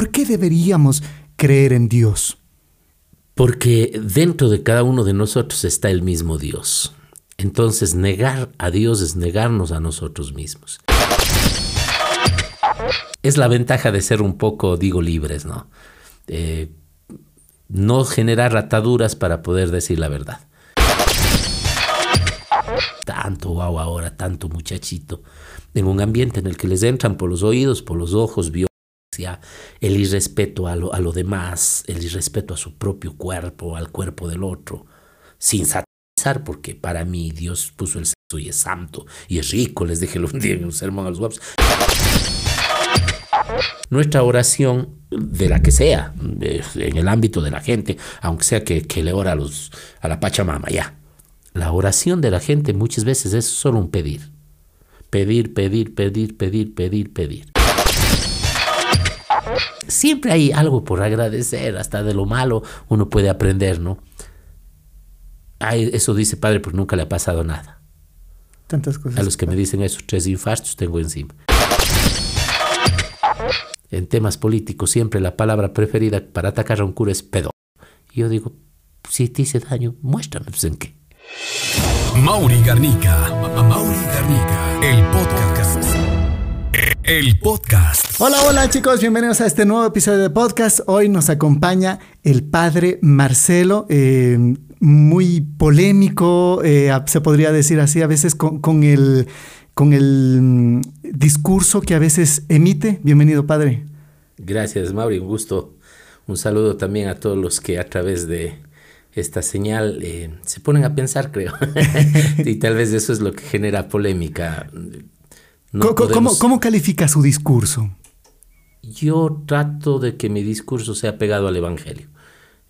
¿Por qué deberíamos creer en Dios? Porque dentro de cada uno de nosotros está el mismo Dios. Entonces negar a Dios es negarnos a nosotros mismos. Es la ventaja de ser un poco, digo, libres, ¿no? Eh, no generar ataduras para poder decir la verdad. Tanto guau ahora, tanto muchachito, en un ambiente en el que les entran por los oídos, por los ojos, el irrespeto a lo, a lo demás, el irrespeto a su propio cuerpo, al cuerpo del otro, sin satanizar, porque para mí Dios puso el sexo y es santo y es rico, les dije un día en un sermón a los guapos. Nuestra oración, de la que sea, en el ámbito de la gente, aunque sea que, que le ora a, los, a la Pachamama, ya. La oración de la gente muchas veces es solo un pedir. Pedir, pedir, pedir, pedir, pedir, pedir. Siempre hay algo por agradecer, hasta de lo malo uno puede aprender, ¿no? Ay, eso dice padre, porque nunca le ha pasado nada. Tantas cosas. A los que me dicen esos tres infartos tengo encima. En temas políticos siempre la palabra preferida para atacar a un cura es pedo. Y yo digo, si te hice daño, muéstrame pues, en qué. Mauri Garnica, Mauri Garnica, el podcast. El podcast. Hola, hola chicos, bienvenidos a este nuevo episodio de podcast. Hoy nos acompaña el padre Marcelo, eh, muy polémico, eh, se podría decir así, a veces con, con el con el mm, discurso que a veces emite. Bienvenido, padre. Gracias, Mauri, un gusto. Un saludo también a todos los que a través de esta señal eh, se ponen a pensar, creo. y tal vez eso es lo que genera polémica. No ¿Cómo, podemos... ¿Cómo califica su discurso? Yo trato de que mi discurso sea pegado al Evangelio.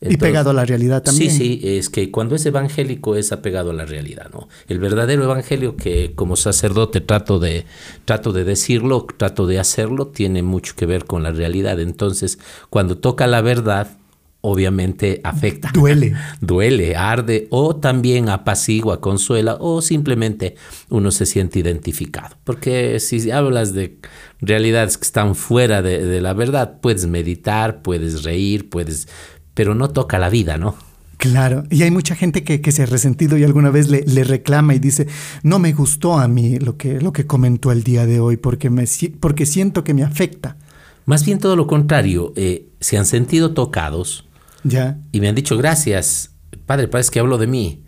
Entonces, y pegado a la realidad también. Sí, sí, es que cuando es evangélico es apegado a la realidad, ¿no? El verdadero evangelio que como sacerdote trato de, trato de decirlo, trato de hacerlo, tiene mucho que ver con la realidad. Entonces, cuando toca la verdad, obviamente afecta. Duele. Duele, arde, o también apacigua, consuela, o simplemente uno se siente identificado. Porque si hablas de realidades que están fuera de, de la verdad, puedes meditar, puedes reír, puedes pero no toca la vida, ¿no? Claro, y hay mucha gente que, que se ha resentido y alguna vez le, le, reclama y dice, no me gustó a mí lo que, lo que comentó el día de hoy porque, me, porque siento que me afecta. Más bien todo lo contrario, eh, se han sentido tocados ya. y me han dicho, gracias, padre, parece que hablo de mí.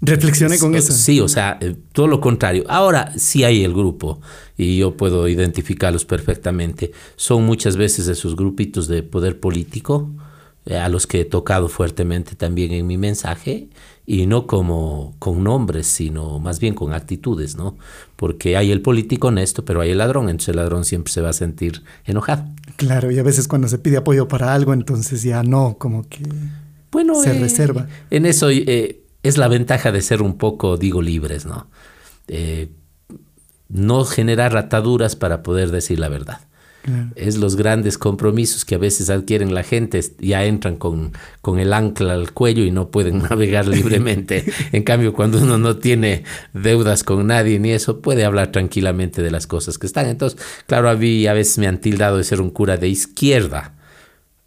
Reflexione con eso. Sí, o sea, eh, todo lo contrario. Ahora sí hay el grupo y yo puedo identificarlos perfectamente. Son muchas veces esos grupitos de poder político eh, a los que he tocado fuertemente también en mi mensaje y no como con nombres, sino más bien con actitudes, ¿no? Porque hay el político honesto, pero hay el ladrón, entonces el ladrón siempre se va a sentir enojado. Claro, y a veces cuando se pide apoyo para algo, entonces ya no, como que bueno, se eh, reserva. En eso eh, es la ventaja de ser un poco, digo, libres, ¿no? Eh, no generar ataduras para poder decir la verdad. Es los grandes compromisos que a veces adquieren la gente, ya entran con, con el ancla al cuello y no pueden navegar libremente. en cambio, cuando uno no tiene deudas con nadie ni eso, puede hablar tranquilamente de las cosas que están. Entonces, claro, a mí a veces me han tildado de ser un cura de izquierda.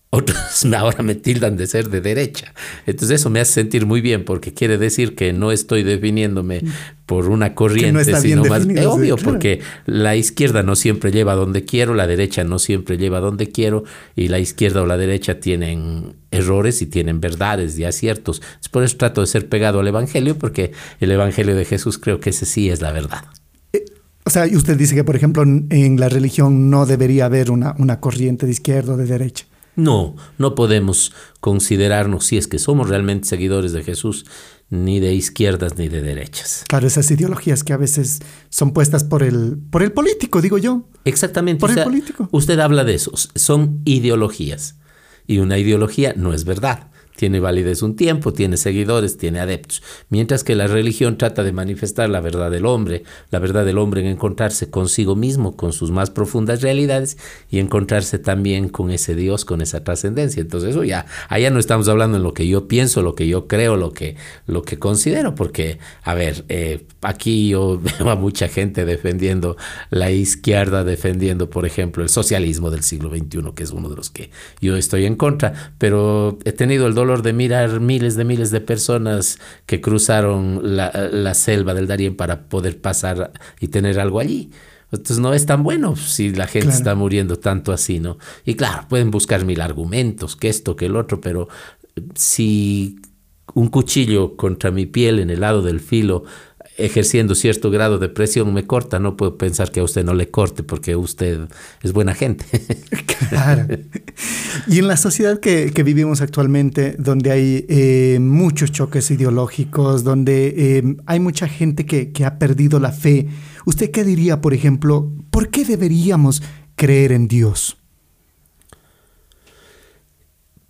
Otros ahora me tildan de ser de derecha. Entonces eso me hace sentir muy bien porque quiere decir que no estoy definiéndome por una corriente, no sino más definido, obvio, claro. porque la izquierda no siempre lleva a donde quiero, la derecha no siempre lleva donde quiero, y la izquierda o la derecha tienen errores y tienen verdades y aciertos. Por eso trato de ser pegado al Evangelio, porque el Evangelio de Jesús creo que ese sí es la verdad. Eh, O sea, y usted dice que, por ejemplo, en la religión no debería haber una, una corriente de izquierda o de derecha. No, no podemos considerarnos, si es que somos realmente seguidores de Jesús, ni de izquierdas ni de derechas. Claro, esas ideologías que a veces son puestas por el, por el político, digo yo. Exactamente. Por o el político. Usted habla de eso, son ideologías. Y una ideología no es verdad. Tiene validez un tiempo, tiene seguidores, tiene adeptos. Mientras que la religión trata de manifestar la verdad del hombre, la verdad del hombre en encontrarse consigo mismo, con sus más profundas realidades y encontrarse también con ese Dios, con esa trascendencia. Entonces eso ya, allá no estamos hablando en lo que yo pienso, lo que yo creo, lo que, lo que considero, porque, a ver, eh, aquí yo veo a mucha gente defendiendo la izquierda, defendiendo, por ejemplo, el socialismo del siglo XXI, que es uno de los que yo estoy en contra, pero he tenido el dolor de mirar miles de miles de personas que cruzaron la, selva del Darién para poder pasar y tener algo allí. Entonces no es tan bueno si la gente está muriendo tanto así, ¿no? Y claro, pueden buscar mil argumentos, que esto, que el otro, pero si un cuchillo contra mi piel en el lado del filo ejerciendo cierto grado de presión me corta, no puedo pensar que a usted no le corte porque usted es buena gente. claro. Y en la sociedad que, vivimos actualmente, donde hay eh, muchos choques ideológicos, donde eh, hay mucha gente que, que ha perdido la fe, ¿usted qué diría, por ejemplo, por qué deberíamos creer en Dios?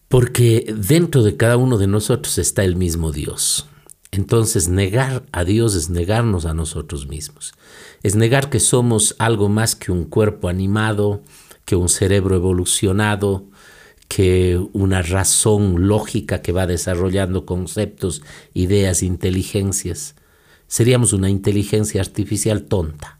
Porque dentro de cada uno de nosotros está el mismo Dios. Entonces negar a Dios es negarnos a nosotros mismos. Es negar que somos algo más que un cuerpo animado, que un cerebro evolucionado, que una razón lógica que va desarrollando conceptos, ideas, inteligencias. Seríamos una inteligencia artificial tonta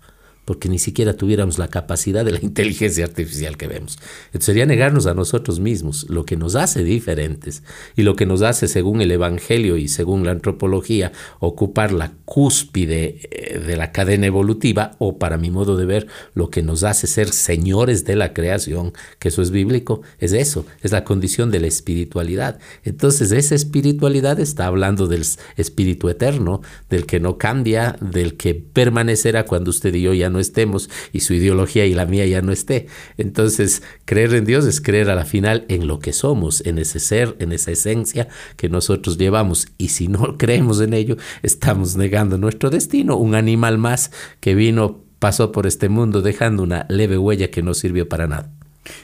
porque ni siquiera tuviéramos la capacidad de la inteligencia artificial que vemos. Entonces sería negarnos a nosotros mismos, lo que nos hace diferentes y lo que nos hace, según el Evangelio y según la antropología, ocupar la cúspide eh, de la cadena evolutiva, o para mi modo de ver, lo que nos hace ser señores de la creación, que eso es bíblico, es eso, es la condición de la espiritualidad. Entonces esa espiritualidad está hablando del espíritu eterno, del que no cambia, del que permanecerá cuando usted y yo ya no estemos y su ideología y la mía ya no esté. Entonces, creer en Dios es creer a la final en lo que somos, en ese ser, en esa esencia que nosotros llevamos. Y si no creemos en ello, estamos negando nuestro destino. Un animal más que vino, pasó por este mundo dejando una leve huella que no sirvió para nada.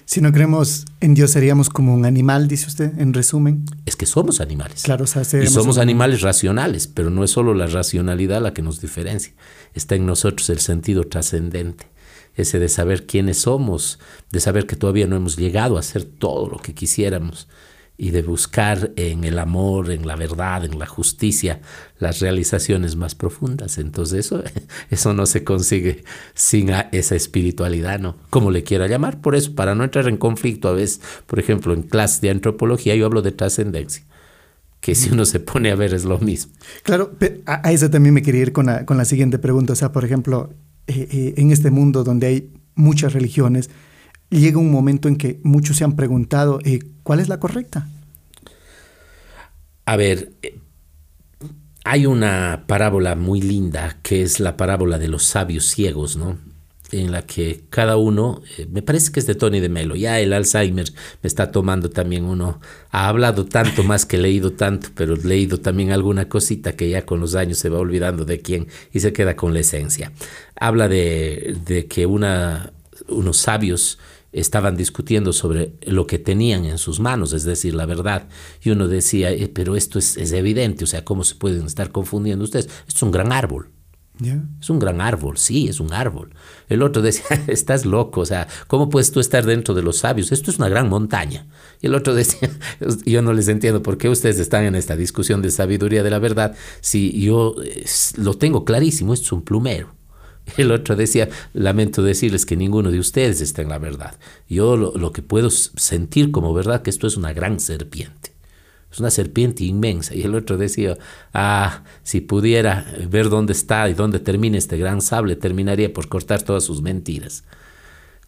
Si no creemos en Dios, seríamos como un animal, dice usted, en resumen. Es que somos animales. Claro, y somos animales racionales, pero no es solo la racionalidad la que nos diferencia. Está en nosotros el sentido trascendente, ese de saber quiénes somos, de saber que todavía no hemos llegado a hacer todo lo que quisiéramos y de buscar en el amor, en la verdad, en la justicia, las realizaciones más profundas. Entonces eso, eso no se consigue sin esa espiritualidad, ¿no? Como le quiera llamar. Por eso, para no entrar en conflicto, a veces, por ejemplo, en clase de antropología yo hablo de trascendencia que si uno se pone a ver es lo mismo. Claro, a eso también me quería ir con la, con la siguiente pregunta. O sea, por ejemplo, eh, eh, en este mundo donde hay muchas religiones, llega un momento en que muchos se han preguntado, eh, ¿cuál es la correcta? A ver, eh, hay una parábola muy linda que es la parábola de los sabios ciegos, ¿no? En la que cada uno, eh, me parece que es de Tony de Melo, ya el Alzheimer me está tomando también uno, ha hablado tanto más que leído tanto, pero leído también alguna cosita que ya con los años se va olvidando de quién y se queda con la esencia. Habla de, de que una, unos sabios estaban discutiendo sobre lo que tenían en sus manos, es decir, la verdad. Y uno decía, eh, pero esto es, evidente, o sea, ¿cómo se pueden estar confundiendo ustedes? Esto es un gran árbol. Es un gran árbol, sí, es un árbol. El otro decía, estás loco, o sea, ¿cómo puedes tú estar dentro de los sabios? Esto es una gran montaña. Y el otro decía, yo no les entiendo por qué ustedes están en esta discusión de sabiduría de la verdad si yo lo tengo clarísimo, esto es un plumero. El otro decía, lamento decirles que ninguno de ustedes está en la verdad. Yo lo, que puedo sentir como verdad que esto es una gran serpiente. Es una serpiente inmensa. Y el otro decía, ah, si pudiera ver dónde está y dónde termina este gran sable, terminaría por cortar todas sus mentiras.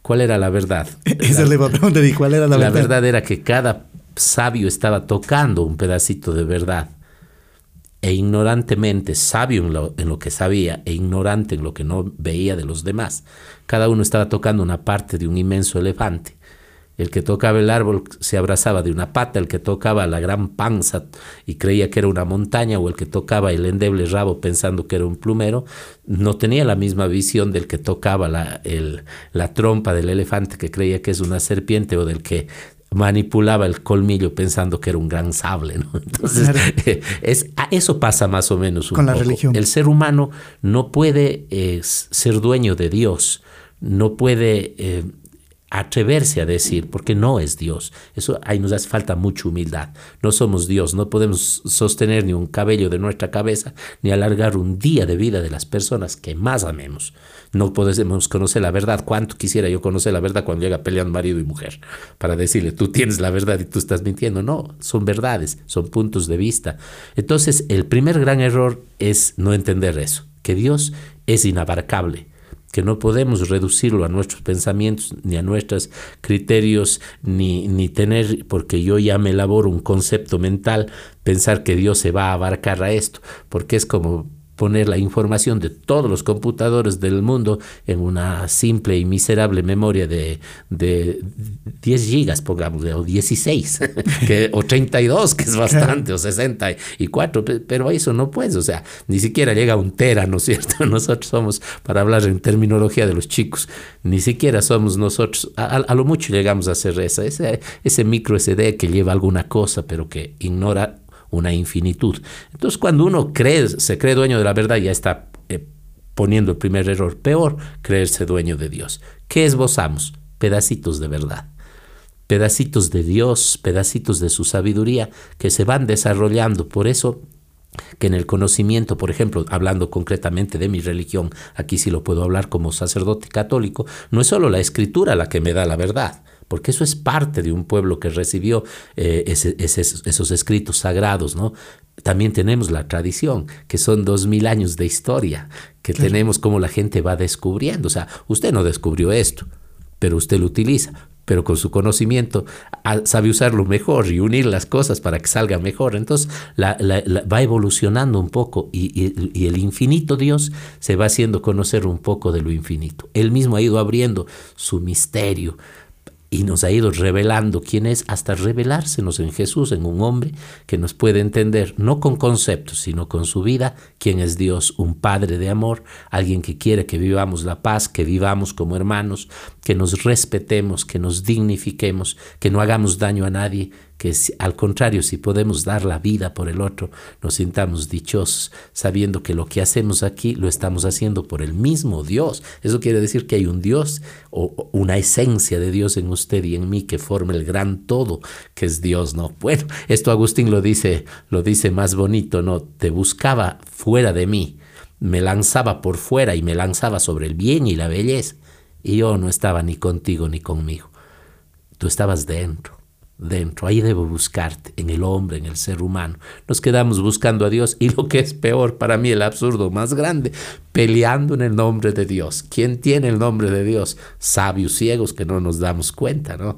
¿Cuál era la verdad? Esa le iba a preguntar, cuál era la verdad? La verdad era que cada sabio estaba tocando un pedacito de verdad e ignorantemente, sabio en lo, que sabía e ignorante en lo que no veía de los demás. Cada uno estaba tocando una parte de un inmenso elefante. El que tocaba el árbol se abrazaba de una pata, el que tocaba la gran panza y creía que era una montaña, o el que tocaba el endeble rabo pensando que era un plumero, no tenía la misma visión del que tocaba la, la trompa del elefante que creía que es una serpiente, o del que manipulaba el colmillo pensando que era un gran sable. ¿no? Entonces, es, eso pasa más o menos con la religión. El ser humano no puede eh, ser dueño de Dios, no puede eh, atreverse a decir, porque no es Dios. Eso ahí nos hace falta mucha humildad. No somos Dios, no podemos sostener ni un cabello de nuestra cabeza, ni alargar un día de vida de las personas que más amemos. No podemos conocer la verdad. ¿Cuánto quisiera yo conocer la verdad cuando llega peleando marido y mujer? Para decirle, tú tienes la verdad y tú estás mintiendo. No, son verdades, son puntos de vista. Entonces, el primer gran error es no entender eso, que Dios es inabarcable que no podemos reducirlo a nuestros pensamientos, ni a nuestros criterios, ni, ni tener, porque yo ya me elaboro un concepto mental, pensar que Dios se va a abarcar a esto, porque es como poner la información de todos los computadores del mundo en una simple y miserable memoria de, de 10 gigas, pongamos, o 16, que, o 32, que es bastante, o 64, pero eso no puede, o sea, ni siquiera llega a un tera, ¿no es cierto? Nosotros somos, para hablar en terminología de los chicos, ni siquiera somos nosotros, a, lo mucho llegamos a hacer esa, ese, ese micro SD que lleva alguna cosa, pero que ignora una infinitud. Entonces, cuando uno cree, se cree dueño de la verdad, ya está eh, poniendo el primer error. Peor, creerse dueño de Dios. ¿Qué esbozamos? Pedacitos de verdad. Pedacitos de Dios, pedacitos de su sabiduría que se van desarrollando. Por eso que en el conocimiento, por ejemplo, hablando concretamente de mi religión, aquí sí lo puedo hablar como sacerdote católico, no es solo la escritura la que me da la verdad, porque eso es parte de un pueblo que recibió eh, esos escritos sagrados, ¿no? También tenemos la tradición, que son dos mil años de historia, que tenemos como la gente va descubriendo. O sea, usted no descubrió esto, pero usted lo utiliza, pero con su conocimiento sabe usarlo mejor y unir las cosas para que salga mejor. Entonces va evolucionando un poco y, y, el infinito Dios se va haciendo conocer un poco de lo infinito. Él mismo ha ido abriendo su misterio, y nos ha ido revelando quién es hasta revelársenos en Jesús, en un hombre que nos puede entender, no con conceptos, sino con su vida, quién es Dios, un Padre de amor, alguien que quiere que vivamos la paz, que vivamos como hermanos, que nos respetemos, que nos dignifiquemos, que no hagamos daño a nadie, que al contrario, si podemos dar la vida por el otro, nos sintamos dichosos, sabiendo que lo que hacemos aquí lo estamos haciendo por el mismo Dios. Eso quiere decir que hay un Dios o una esencia de Dios en usted y en mí que forma el gran todo que es Dios, ¿no? Bueno, esto Agustín lo dice, lo dice más bonito, ¿no? Te buscaba fuera de mí, me lanzaba por fuera y me lanzaba sobre el bien y la belleza, y yo no estaba ni contigo ni conmigo. Tú estabas dentro dentro. Ahí debo buscarte, en el hombre, en el ser humano. Nos quedamos buscando a Dios y lo que es peor para mí, el absurdo más grande, peleando en el nombre de Dios. ¿Quién tiene el nombre de Dios? Sabios ciegos que no nos damos cuenta, ¿no?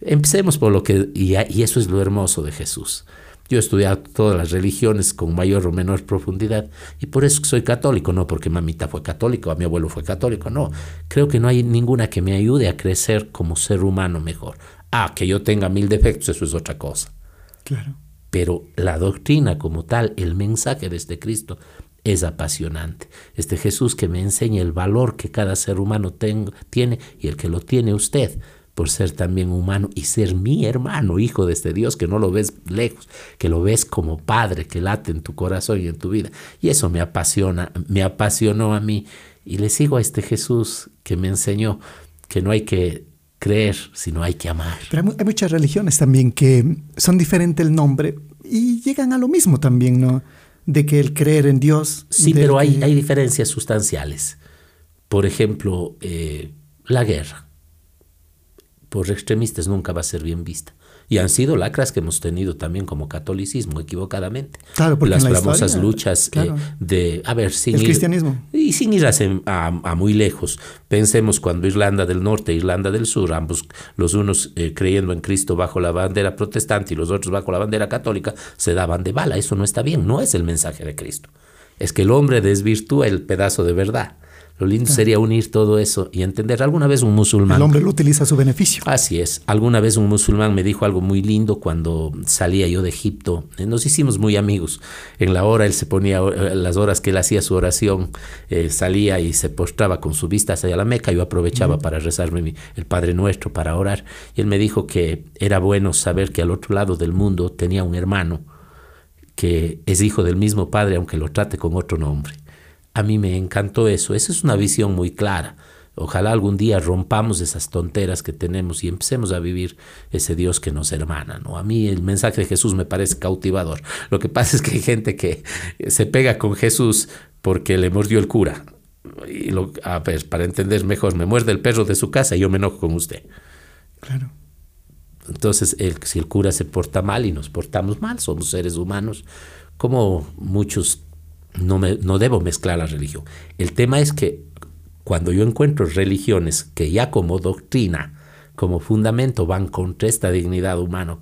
Empecemos por lo que, y, eso es lo hermoso de Jesús. Yo he estudiado todas las religiones con mayor o menor profundidad y por eso soy católico, no porque mamita fue católico, a mi abuelo fue católico, no. Creo que no hay ninguna que me ayude a crecer como ser humano mejor. Ah, que yo tenga mil defectos, eso es otra cosa. Claro. Pero la doctrina como tal, el mensaje de este Cristo es apasionante. Este Jesús que me enseña el valor que cada ser humano tiene y el que lo tiene usted por ser también humano y ser mi hermano, hijo de este Dios, que no lo ves lejos, que lo ves como padre, que late en tu corazón y en tu vida. Y eso me apasiona, me apasionó a mí. Y le sigo a este Jesús que me enseñó que no hay que creer, sino hay que amar. Pero hay muchas religiones también que son diferentes el nombre y llegan a lo mismo también, ¿no? De que el creer en Dios. Sí, pero hay, hay diferencias sustanciales. Por ejemplo, eh, la guerra. Por extremistas nunca va a ser bien vista. Y han sido lacras que hemos tenido también como catolicismo, equivocadamente. Claro, porque Las famosas luchas eh, de, a ver, sin el cristianismo. Y sin ir a, muy lejos. Pensemos cuando Irlanda del Norte e Irlanda del Sur, ambos, los unos eh, creyendo en Cristo bajo la bandera protestante y los otros bajo la bandera católica, se daban de bala. Eso no está bien, no es el mensaje de Cristo. Es que el hombre desvirtúa el pedazo de verdad Lo lindo sería unir todo eso y entender. Alguna vez un musulmán... El hombre lo utiliza a su beneficio. Así es. Alguna vez un musulmán me dijo algo muy lindo cuando salía yo de Egipto. Eh, nos hicimos muy amigos. En la hora él se ponía, eh, las horas que él hacía su oración, eh, salía y se postraba con su vista hacia la Meca. Yo aprovechaba para rezarme el Padre Nuestro, para orar. Y él me dijo que era bueno saber que al otro lado del mundo tenía un hermano que es hijo del mismo padre, aunque lo trate con otro nombre. A mí me encantó eso. Esa es una visión muy clara. Ojalá algún día rompamos esas tonteras que tenemos y empecemos a vivir ese Dios que nos hermana. ¿no? A mí el mensaje de Jesús me parece cautivador. Lo que pasa es que hay gente que se pega con Jesús porque le mordió el cura. Y lo, a ver, para entender mejor, me muerde el perro de su casa y yo me enojo con usted. Claro. Entonces, si el cura se porta mal y nos portamos mal, somos seres humanos, como muchos no, me, no debo mezclar la religión. El tema es que cuando yo encuentro religiones que ya como doctrina, como fundamento van contra esta dignidad humana,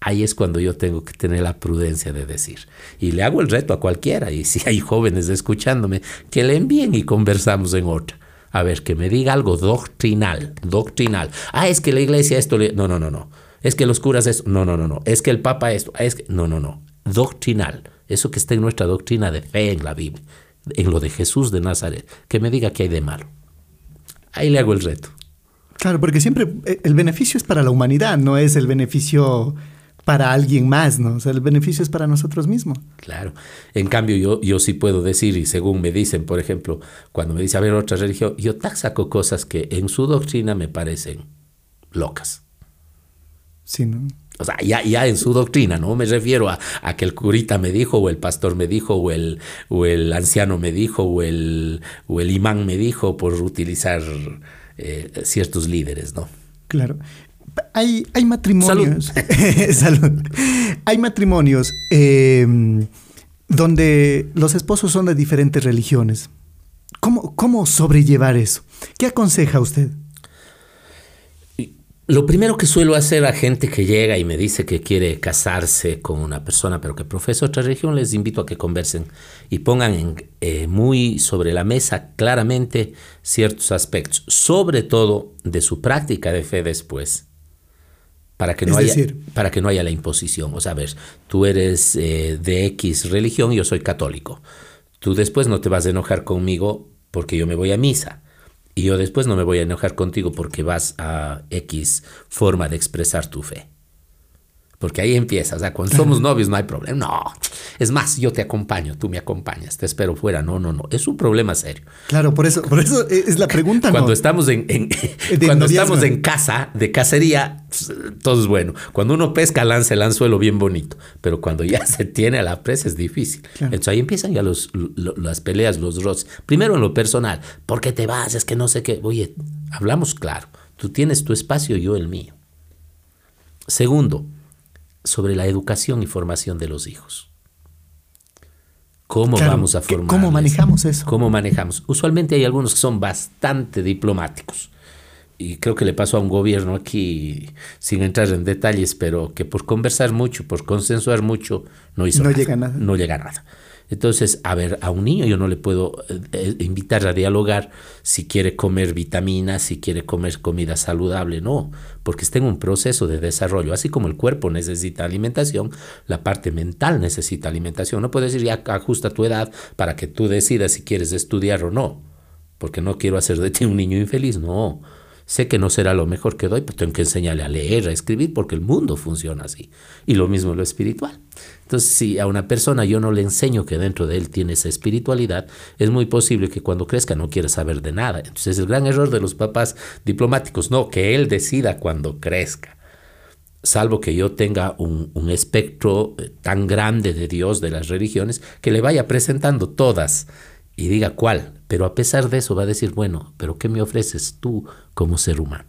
ahí es cuando yo tengo que tener la prudencia de decir. Y le hago el reto a cualquiera, y si hay jóvenes escuchándome, que le envíen y conversamos en otra. A ver, que me diga algo doctrinal, doctrinal. Ah, es que la iglesia esto le... No, no, no, no. Es que los curas esto... No, no, no, no. Es que el papa esto... Es. No, no, no. Doctrinal eso que está en nuestra doctrina de fe en la Biblia, en lo de Jesús de Nazaret, que me diga qué hay de malo. Ahí le hago el reto. Claro, porque siempre eh, el beneficio es para la humanidad, no es el beneficio para alguien más, ¿no? O sea, el beneficio es para nosotros mismos. Claro. En cambio, yo, yo sí puedo decir, y según me dicen, por ejemplo, cuando me dice, a ver, otra religión, yo saco cosas que en su doctrina me parecen locas. Sí, ¿no? O sea, ya, ya en su doctrina, no me refiero a, que el curita me dijo, o el pastor me dijo, o el, o el anciano me dijo, o el, o el imán me dijo, por utilizar eh, ciertos líderes, ¿no? Claro. Hay, hay matrimonios. Salud. Hay matrimonios em, donde los esposos son de diferentes religiones. ¿Cómo, ¿Cómo sobrellevar eso? ¿Qué aconseja usted? Lo primero que suelo hacer a gente que llega y me dice que quiere casarse con una persona pero que profesa otra religión, les invito a que conversen y pongan eh, muy sobre la mesa claramente ciertos aspectos, sobre todo de su práctica de fe después, para que no, haya, para que no haya la imposición. O sea, a ver, tú eres eh, de X religión y yo soy católico. Tú después no te vas a enojar conmigo porque yo me voy a misa y yo después no me voy a enojar contigo porque vas a X forma de expresar tu fe. Porque ahí empieza, o sea, cuando somos novios no hay problema. No, es más, yo te acompaño, tú me acompañas, te espero fuera. No, no, no, es un problema serio. Claro, por eso, por eso es la pregunta. Cuando estamos en, cuando estamos en casa, de cacería, todo es bueno. Cuando uno pesca, lanza el anzuelo bien bonito. Pero cuando ya se tiene a la presa es difícil. Entonces ahí empiezan ya los, las peleas, los roces. Primero en lo personal, ¿por qué te vas? Es que no sé qué. Oye, hablamos claro. Tú tienes tu espacio, yo el mío. Segundo, sobre la educación y formación de los hijos. ¿Cómo vamos a formar? ¿Cómo manejamos eso? ¿Cómo manejamos? Usualmente hay algunos que son bastante diplomáticos. Y creo que le pasó a un gobierno aquí, sin entrar en detalles, pero que por conversar mucho, por consensuar mucho, no hizo no Llega nada. No llega a nada. Entonces, a ver, a un niño yo no le puedo eh, eh, invitar a dialogar si quiere comer vitaminas, si quiere comer comida saludable, no, porque está en un proceso de desarrollo. Así como el cuerpo necesita alimentación, la parte mental necesita alimentación. No puedes decir ya ajusta tu edad para que tú decidas si quieres estudiar o no, porque no quiero hacer de ti un niño infeliz, no. Sé que no será lo mejor que doy, pero tengo que enseñarle a leer, a escribir, porque el mundo funciona así. Y lo mismo lo espiritual. Entonces, si a una persona yo no le enseño que dentro de él tiene esa espiritualidad, es muy posible que cuando crezca no quiera saber de nada. Entonces, el gran error de los papás diplomáticos, no, que él decida cuando crezca. Salvo que yo tenga un, un espectro eh, tan grande de Dios, de las religiones, que le vaya presentando todas y diga cuál, pero a pesar de eso va a decir, bueno, pero ¿qué me ofreces tú como ser humano?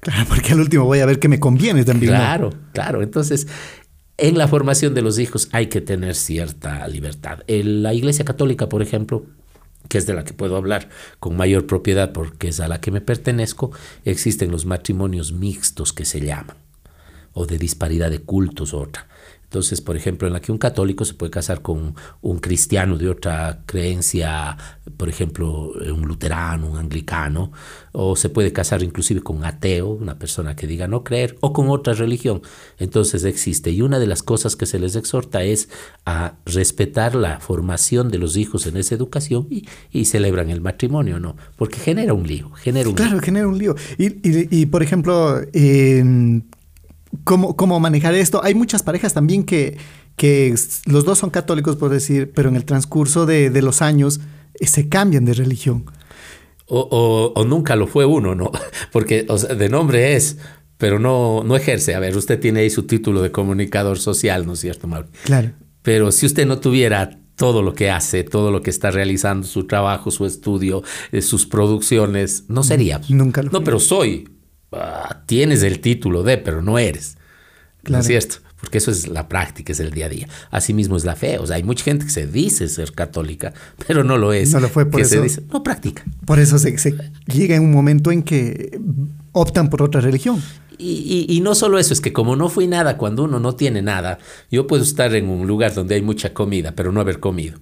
Claro, porque al último voy a ver qué me conviene también. Claro, claro. Entonces, en la formación de los hijos hay que tener cierta libertad. En la Iglesia Católica, por ejemplo, que es de la que puedo hablar con mayor propiedad porque es a la que me pertenezco, existen los matrimonios mixtos que se llaman. o de disparidad de cultos otra. Entonces, por ejemplo, en la que un católico se puede casar con un cristiano de otra creencia, por ejemplo, un luterano, un anglicano, o se puede casar inclusive con un ateo, una persona que diga no creer, o con otra religión. Entonces existe. Y una de las cosas que se les exhorta es a respetar la formación de los hijos en esa educación y, celebran el matrimonio, ¿no? Porque genera un lío, genera un Claro, genera un lío. Y, por ejemplo, cómo, cómo manejar esto. Hay muchas parejas también que, que los dos son católicos, por decir, pero en el transcurso de, de los años eh, se cambian de religión. O, o, nunca lo fue uno, ¿no? Porque o sea, de nombre es, pero no, no ejerce. A ver, usted tiene ahí su título de comunicador social, ¿no es cierto, Mauro? Claro. Pero si usted no tuviera todo lo que hace, todo lo que está realizando, su trabajo, su estudio, eh, sus producciones, no sería. Nunca lo No, pero soy. Ah, tienes el título de, pero no eres. ¿No es cierto? Porque eso es la práctica, es el día a día. Asimismo es la fe. O sea, hay mucha gente que se dice ser católica, pero no lo es. No lo fue por eso. Se dice, no practica. Por eso se, llega en un momento en que optan por otra religión. Y, y, no solo eso, es que como no fui nada cuando uno no tiene nada, yo puedo estar en un lugar donde hay mucha comida, pero no haber comido.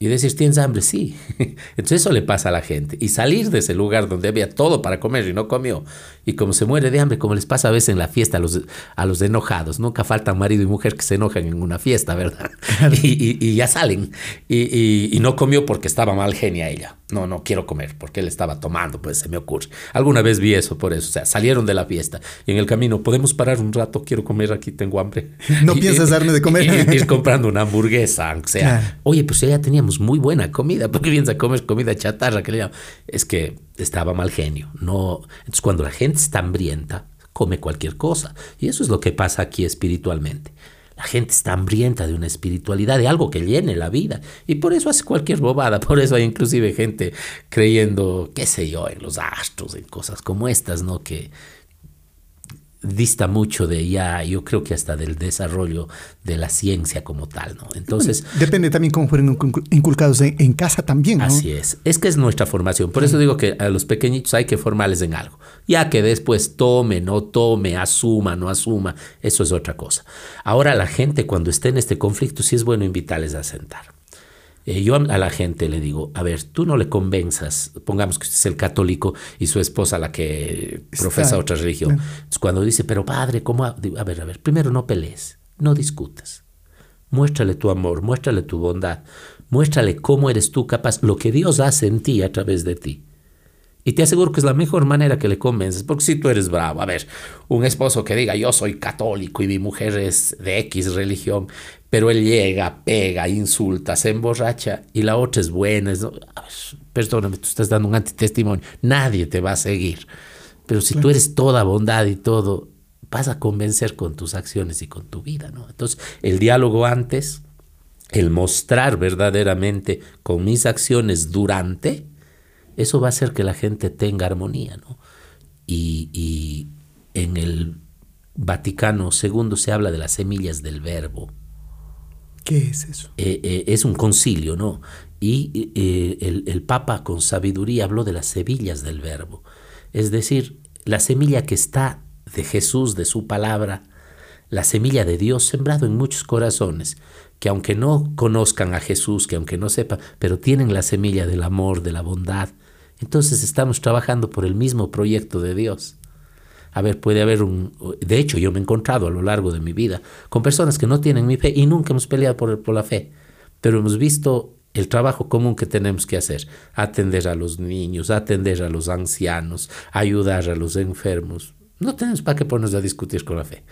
Y decir, ¿tienes hambre? Sí. Entonces eso le pasa a la gente. Y salir de ese lugar donde había todo para comer y no comió. Y como se muere de hambre, como les pasa a veces en la fiesta a los, a los enojados. Nunca faltan marido y mujer que se enojan en una fiesta, ¿verdad? Y, y, ya salen. Y, y, no comió porque estaba mal genia ella. No, no quiero comer porque él estaba tomando, pues se me ocurre. Alguna vez vi eso por eso. O sea, salieron de la fiesta y en el camino, ¿podemos parar un rato? Quiero comer aquí, tengo hambre. No piensas darme de comer. Ir, comprando una hamburguesa, aunque sea. Oye, pues ya muy buena comida. ¿Por qué vienes a comer comida chatarra? Que le Es que estaba mal genio. No. Entonces, cuando la gente está hambrienta, come cualquier cosa. Y eso es lo que pasa aquí espiritualmente. La gente está hambrienta de una espiritualidad, de algo que llene la vida. Y por eso hace cualquier bobada. Por eso hay inclusive gente creyendo, qué sé yo, en los astros, en cosas como estas, ¿no? Que dista mucho de ya, yo creo que hasta del desarrollo de la ciencia como tal, ¿no? Entonces... depende también cómo fueron inculcados en, casa también, ¿no? Así es. Es que es nuestra formación. Por eso digo que a los pequeñitos hay que formarles en algo. Ya que después tome, no tome, asuma, no asuma, eso es otra cosa. Ahora la gente cuando esté en este conflicto sí es bueno invitarles a sentar. Eh, yo a la gente le digo, a ver, tú no le convenzas, pongamos que usted es el católico y su esposa la que profesa otra religión. cuando dice, pero padre, ¿cómo? A ver, a ver, primero no pelees, no discutas. Muéstrale tu amor, muéstrale tu bondad, muéstrale cómo eres tú capaz, lo que Dios hace en ti a través de ti. Y te aseguro que es la mejor manera que le convences, porque si tú eres bravo, a ver, un esposo que diga yo soy católico y mi mujer es de X religión, pero él llega, pega, insulta, se emborracha y la otra es buena, es, perdóname, tú estás dando un antitestimonio, nadie te va a seguir. Pero si tú eres toda bondad y todo, vas a convencer con tus acciones y con tu vida, ¿no? Entonces, el diálogo antes, el mostrar verdaderamente con mis acciones durante, eso va a hacer que la gente tenga armonía, ¿no? Y, y en el Vaticano II se habla de las semillas del verbo. ¿Qué es eso? Eh, eh, es un concilio, ¿no? Y eh, el, el, Papa con sabiduría habló de las semillas del verbo. Es decir, la semilla que está de Jesús, de su palabra, la semilla de Dios sembrado en muchos corazones, que aunque no conozcan a Jesús, que aunque no sepan, pero tienen la semilla del amor, de la bondad, entonces estamos trabajando por el mismo proyecto de Dios. A ver, puede haber un... De hecho, yo me he encontrado a lo largo de mi vida con personas que no tienen mi fe y nunca hemos peleado por, la fe, pero hemos visto el trabajo común que tenemos que hacer, atender a los niños, atender a los ancianos, ayudar a los enfermos. No tenemos para qué ponernos a discutir con la fe.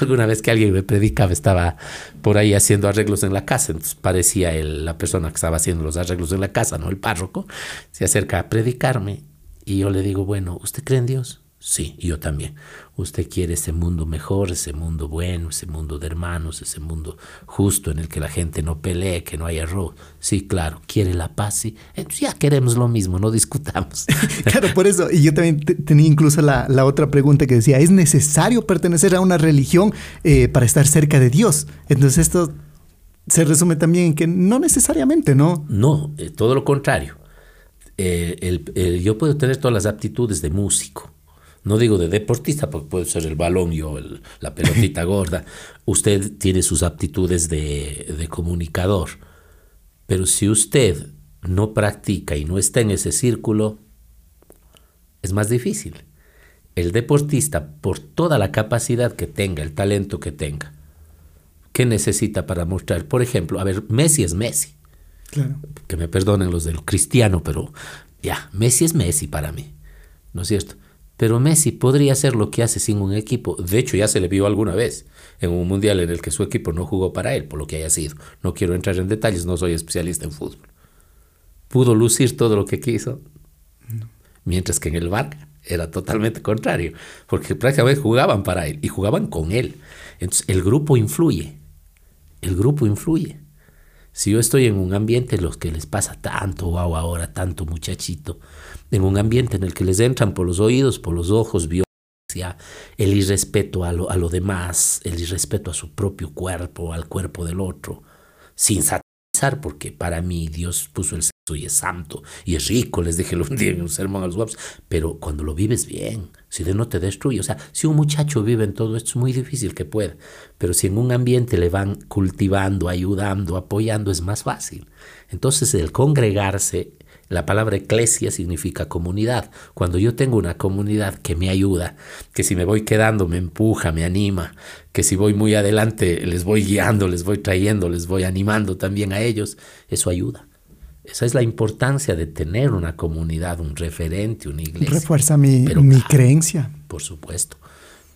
Alguna vez que alguien me predicaba, estaba por ahí haciendo arreglos en la casa, entonces parecía la persona que estaba haciendo los arreglos en la casa, no el párroco, se acerca a predicarme y yo le digo, bueno, ¿usted cree en Dios? Sí, yo también. Usted quiere ese mundo mejor, ese mundo bueno, ese mundo de hermanos, ese mundo justo en el que la gente no pelee, que no haya error. Sí, claro, quiere la paz, sí. Entonces ya queremos lo mismo, no discutamos. claro, por eso. Y yo también tenía incluso la, otra pregunta que decía, ¿es necesario pertenecer a una religión eh, para estar cerca de Dios? Entonces esto se resume también en que no necesariamente, ¿no? No, eh, todo lo contrario. Eh, yo puedo tener todas las aptitudes de músico No digo de deportista, porque puede ser el balón y o la pelotita gorda. Usted tiene sus aptitudes de, de comunicador. Pero si usted no practica y no está en ese círculo, es más difícil. El deportista, por toda la capacidad que tenga, el talento que tenga, ¿qué necesita para mostrar? Por ejemplo, a ver, Messi es Messi. Claro. Que me perdonen los del cristiano, pero ya, Messi es Messi para mí. ¿No es cierto? Pero Messi podría hacer lo que hace sin un equipo. De hecho, ya se le vio alguna vez en un mundial en el que su equipo no jugó para él, por lo que haya sido. No quiero entrar en detalles, no soy especialista en fútbol. ¿Pudo lucir todo lo que quiso? Mientras que en el Barca era totalmente contrario, porque prácticamente jugaban para él y jugaban con él. Entonces, el grupo influye. El grupo influye. Si yo estoy en un ambiente en los que les pasa tanto, wow, ahora tanto muchachito, en un ambiente en el que les entran por los oídos, por los ojos, violencia, el irrespeto a lo, a demás, el irrespeto a su propio cuerpo, al cuerpo del otro, sin satanizar, porque para mí Dios puso el sexo y es santo y es rico, les dije un día en un sermón a los guapos, pero cuando lo vives bien, si de no te destruye, o sea, si un muchacho vive en todo esto es muy difícil que pueda, pero si en un ambiente le van cultivando, ayudando, apoyando, es más fácil. Entonces el congregarse la palabra eclesia significa comunidad. Cuando yo tengo una comunidad que me ayuda, que si me voy quedando me empuja, me anima, que si voy muy adelante les voy guiando, les voy trayendo, les voy animando también a ellos, eso ayuda. Esa es la importancia de tener una comunidad, un referente, una iglesia. Refuerza mi, mi creencia. Por supuesto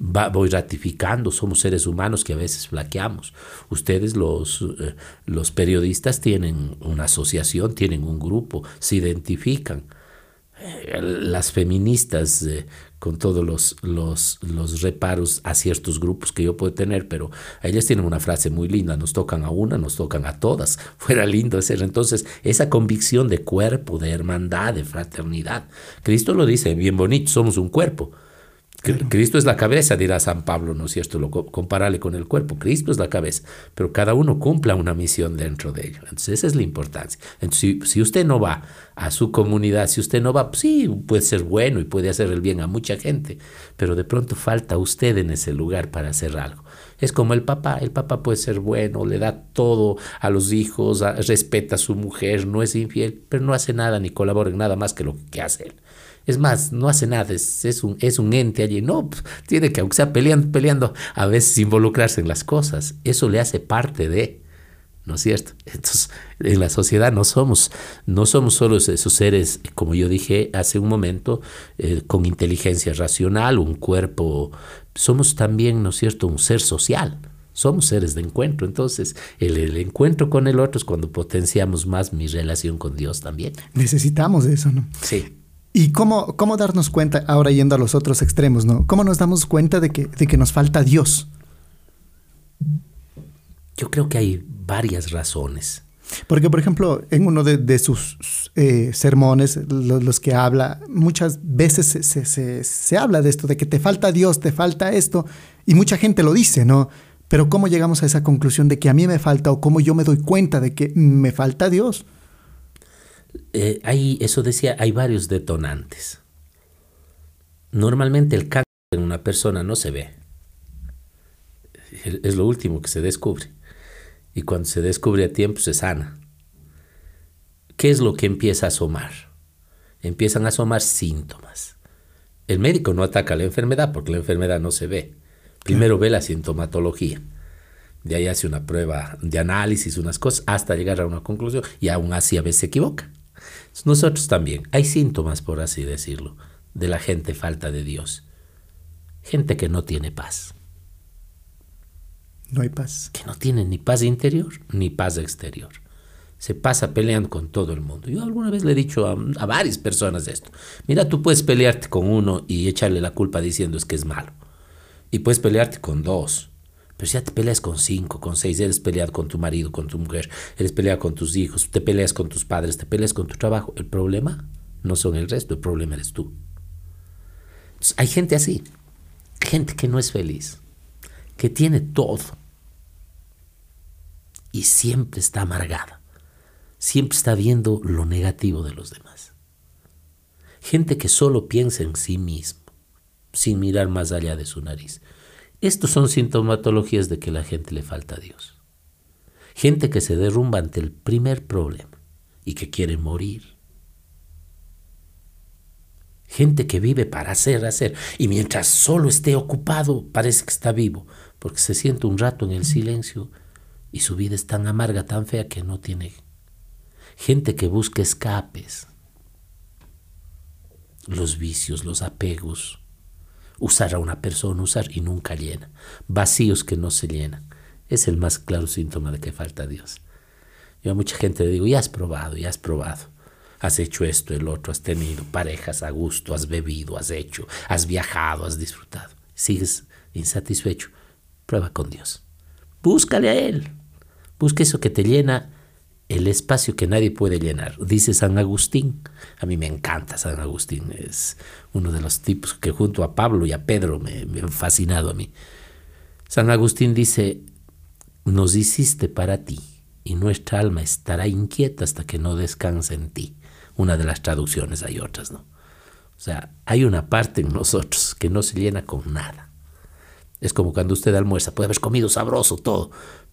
voy ratificando, somos seres humanos que a veces flaqueamos. Ustedes los, eh, los periodistas tienen una asociación, tienen un grupo, se identifican. Eh, las feministas, eh, con todos los, los, los, reparos a ciertos grupos que yo puedo tener, pero ellas tienen una frase muy linda, nos tocan a una, nos tocan a todas. Fuera lindo ser entonces esa convicción de cuerpo, de hermandad, de fraternidad. Cristo lo dice bien bonito, somos un cuerpo. Cristo es la cabeza, dirá San Pablo, ¿no es cierto? Lo comparale con el cuerpo. Cristo es la cabeza, pero cada uno cumpla una misión dentro de ello. Entonces, esa es la importancia. Entonces, si, usted no va a su comunidad, si usted no va, pues sí, puede ser bueno y puede hacer el bien a mucha gente, pero de pronto falta usted en ese lugar para hacer algo. Es como el papá, el papá puede ser bueno, le da todo a los hijos, respeta a su mujer, no es infiel, pero no hace nada ni colabora en nada más que lo que hace él. Es más, no hace nada, es, un, es un ente allí. No, pues, tiene que, aunque sea peleando, peleando, a veces involucrarse en las cosas. Eso le hace parte de, ¿no es cierto? Entonces, en la sociedad no somos, no somos solo esos seres, como yo dije hace un momento, eh, con inteligencia racional, un cuerpo, somos también, ¿no es cierto?, un ser social. Somos seres de encuentro, entonces el, el, encuentro con el otro es cuando potenciamos más mi relación con Dios también. Necesitamos eso, ¿no? Sí. ¿Y cómo, cómo darnos cuenta, ahora yendo a los otros extremos, ¿no? ¿Cómo nos damos cuenta de que, de que nos falta Dios? Yo creo que hay varias razones. Porque, por ejemplo, en uno de, sus eh, sermones, los, que habla, muchas veces se, se, se, habla de esto, de que te falta Dios, te falta esto, y mucha gente lo dice, ¿no? Pero ¿cómo llegamos a esa conclusión de que a mí me falta o cómo yo me doy cuenta de que me falta Dios? Eh, hay, eso decía, hay varios detonantes. Normalmente el cáncer en una persona no se ve. Es lo último que se descubre. Y cuando se descubre a tiempo se sana. ¿Qué es lo que empieza a asomar? Empiezan a asomar síntomas. El médico no ataca la enfermedad porque la enfermedad no se ve. Primero ve la sintomatología. De ahí hace una prueba de análisis, unas cosas, hasta llegar a una conclusión. Y aún así a veces se equivoca. Nosotros también. Hay síntomas, por así decirlo, de la gente falta de Dios. Gente que no tiene paz. No hay paz. Que no tiene ni paz interior ni paz exterior. Se pasa peleando con todo el mundo. Yo alguna vez le he dicho a, a varias personas esto. Mira, tú puedes pelearte con uno y echarle la culpa diciendo es que es malo. Y puedes pelearte con dos pero si ya te peleas con cinco, con seis, eres peleado con tu marido, con tu mujer, eres peleado con tus hijos, te peleas con tus padres, te peleas con tu trabajo. El problema no son el resto, el problema eres tú. hay gente así, gente que no es feliz, que tiene todo y siempre está amargada, siempre está viendo lo negativo de los demás. Gente que solo piensa en sí mismo. sin mirar más allá de su nariz. Estos son sintomatologías de que la gente le falta a Dios. Gente que se derrumba ante el primer problema y que quiere morir. Gente que vive para hacer, hacer, y mientras solo esté ocupado parece que está vivo, porque se siente un rato en el silencio y su vida es tan amarga, tan fea que no tiene. Gente que busca escapes, los vicios, los apegos, usar a una persona, usar y nunca llena, vacíos que no se llenan. Es el más claro síntoma de que falta Dios. Yo a mucha gente le digo, ya has probado, ya has probado. Has hecho esto, el otro, has tenido parejas a gusto, has bebido, has hecho, has viajado, has disfrutado. Sigues insatisfecho. Prueba con Dios. Búscale a Él. Busca eso que te llena el espacio que nadie puede llenar. Dice San Agustín. A mí me encanta San Agustín. Es uno de los tipos que junto a Pablo y a Pedro me, han fascinado a mí. San Agustín dice, nos hiciste para ti y nuestra alma estará inquieta hasta que no descanse en ti. Una de las traducciones, hay otras, ¿no? O sea, hay una parte en nosotros que no se llena con nada. Es como cuando usted almuerza, puede haber comido sabroso todo,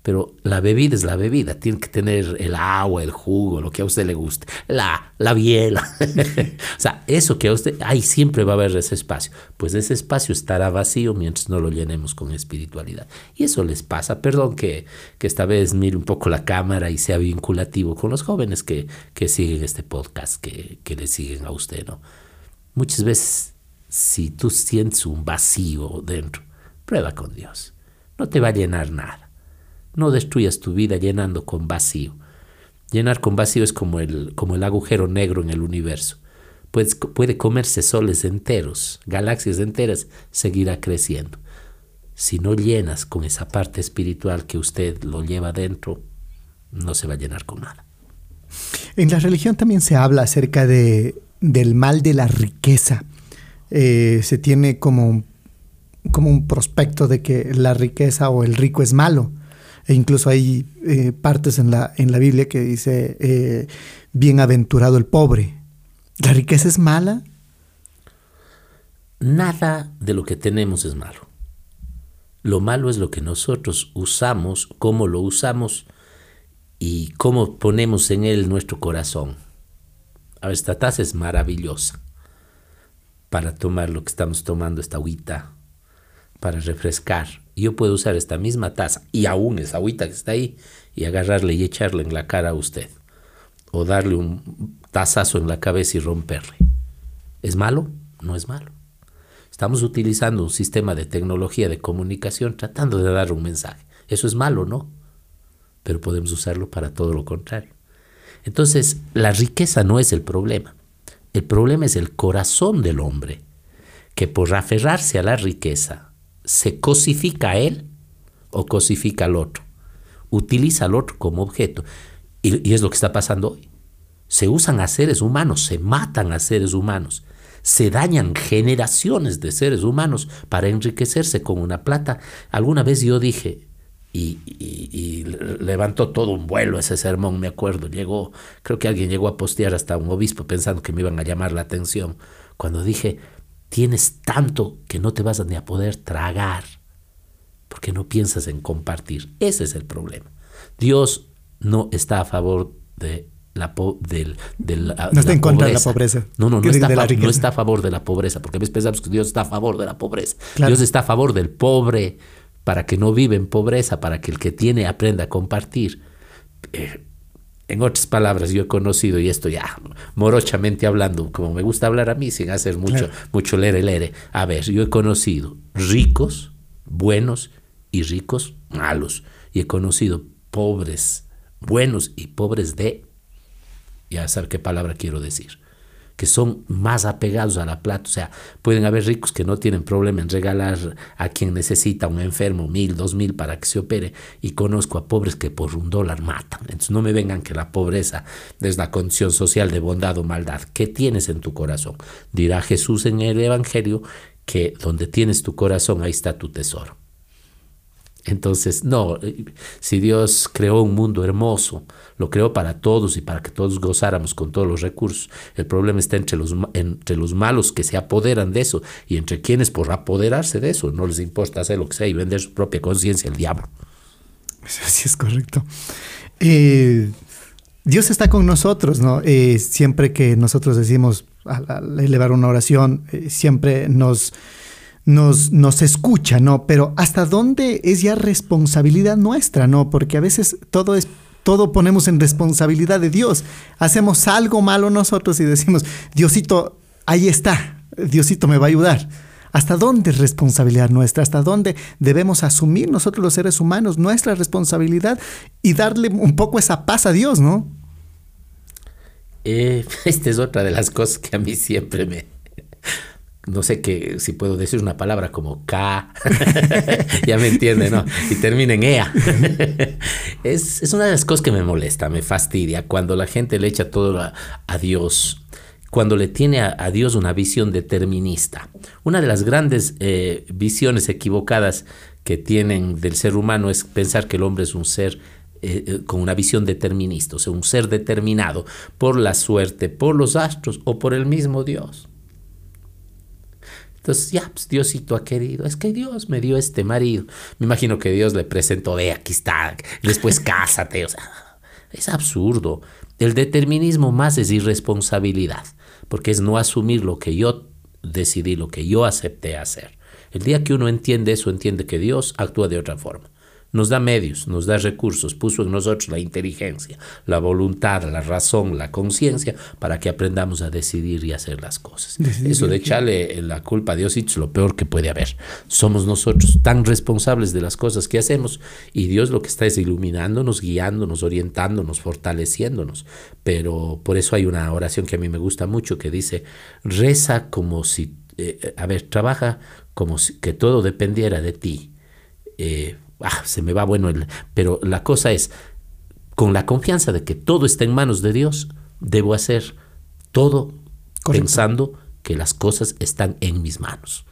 pero la bebida es la bebida, tiene que tener el agua, el jugo, lo que a usted le guste, la, la biela. o sea, eso que a usted, ahí siempre va a haber ese espacio. Pues ese espacio estará vacío mientras no lo llenemos con espiritualidad. Y eso les pasa. Perdón que, que esta vez mire un poco la cámara y sea vinculativo con los jóvenes que, que siguen este podcast, que, que le siguen a usted, ¿no? Muchas veces, si tú sientes un vacío dentro, prueba con Dios. No te va a llenar nada no destruyas tu vida llenando con vacío. Llenar con vacío es como el, como el agujero negro en el universo. Puede, puede comerse soles enteros, galaxias enteras, seguirá creciendo. Si no llenas con esa parte espiritual que usted lo lleva dentro, no se va a llenar con nada. En la religión también se habla acerca de, del mal de la riqueza. Eh, se tiene como, como un prospecto de que la riqueza o el rico es malo. E incluso hay eh, partes en la, en la Biblia que dice, eh, bienaventurado el pobre. ¿La riqueza es mala? Nada de lo que tenemos es malo. Lo malo es lo que nosotros usamos, cómo lo usamos y cómo ponemos en él nuestro corazón. Esta taza es maravillosa para tomar lo que estamos tomando, esta agüita, para refrescar yo puedo usar esta misma taza y aún esa agüita que está ahí y agarrarle y echarle en la cara a usted. O darle un tazazo en la cabeza y romperle. ¿Es malo? No es malo. Estamos utilizando un sistema de tecnología de comunicación tratando de dar un mensaje. Eso es malo, ¿no? Pero podemos usarlo para todo lo contrario. Entonces, la riqueza no es el problema. El problema es el corazón del hombre, que por aferrarse a la riqueza se cosifica a él o cosifica al otro. Utiliza al otro como objeto. Y, es lo que está pasando hoy. Se usan a seres humanos, se matan a seres humanos, se dañan generaciones de seres humanos para enriquecerse con una plata. Alguna vez yo dije, y, y, levantó todo un vuelo ese sermón, me acuerdo. Llegó, creo que alguien llegó a postear hasta un obispo pensando que me iban a llamar la atención. Cuando dije, tienes tanto que no te vas a ni a poder tragar porque no piensas en compartir. Ese es el problema. Dios no está a favor de la, del, no está en contra de la pobreza. No, no, no está, no está, a favor de la pobreza, porque a veces pensamos que Dios está a favor de la pobreza. Dios está a favor del pobre para que no viva en pobreza, para que el que tiene aprenda a compartir. Eh, en otras palabras, yo he conocido, y esto ya morochamente hablando, como me gusta hablar a mí, sin hacer mucho, mucho lere lere. A ver, yo he conocido ricos, buenos y ricos malos. Y he conocido pobres, buenos y pobres de, ya sabe qué palabra quiero decir que son más apegados a la plata. O sea, pueden haber ricos que no tienen problema en regalar a quien necesita, un enfermo, mil, dos mil para que se opere. Y conozco a pobres que por un dólar matan. Entonces no me vengan que la pobreza es la condición social de bondad o maldad. ¿Qué tienes en tu corazón? Dirá Jesús en el Evangelio que donde tienes tu corazón, ahí está tu tesoro. Entonces, no, si Dios creó un mundo hermoso, lo creó para todos y para que todos gozáramos con todos los recursos. El problema está entre los, entre los malos que se apoderan de eso y entre quienes por apoderarse de eso no les importa hacer lo que sea y vender su propia conciencia al diablo. Así es correcto. Eh, Dios está con nosotros, ¿no? Eh, siempre que nosotros decimos al, elevar una oración, eh, siempre nos nos, nos escucha, ¿no? Pero ¿hasta dónde es ya responsabilidad nuestra, ¿no? Porque a veces todo es todo ponemos en responsabilidad de Dios. Hacemos algo malo nosotros y decimos, Diosito, ahí está, Diosito me va a ayudar. ¿Hasta dónde es responsabilidad nuestra? ¿Hasta dónde debemos asumir nosotros los seres humanos nuestra responsabilidad y darle un poco esa paz a Dios, ¿no? Eh, esta es otra de las cosas que a mí siempre me, no sé qué, si puedo decir una palabra como K, ya me entiende, ¿no? Y termina en EA. es, una de las cosas que me molesta, me fastidia, cuando la gente le echa todo a, Dios, cuando le tiene a, Dios una visión determinista. Una de las grandes eh, visiones equivocadas que tienen del ser humano es pensar que el hombre es un ser eh, eh, con una visión determinista, o sea, un ser determinado por la suerte, por los astros o por el mismo Dios. Entonces, ya, pues Diosito ha querido, es que Dios me dio este marido. Me imagino que Dios le presentó, ve, aquí está, después cásate. O sea, es absurdo. El determinismo más es irresponsabilidad, porque es no asumir lo que yo decidí, lo que yo acepté hacer. El día que uno entiende eso, entiende que Dios actúa de otra forma nos da medios, nos da recursos, puso en nosotros la inteligencia, la voluntad, la razón, la conciencia, para que aprendamos a decidir y hacer las cosas. Eso de echarle la culpa a Dios es lo peor que puede haber. Somos nosotros tan responsables de las cosas que hacemos y Dios lo que está es iluminándonos, guiándonos, orientándonos, fortaleciéndonos. Pero por eso hay una oración que a mí me gusta mucho que dice, reza como si, eh, a ver, trabaja como si que todo dependiera de ti. Eh, ah, se me va bueno, el, pero la cosa es, con la confianza de que todo está en manos de Dios, debo hacer todo pensando que las cosas están en mis manos.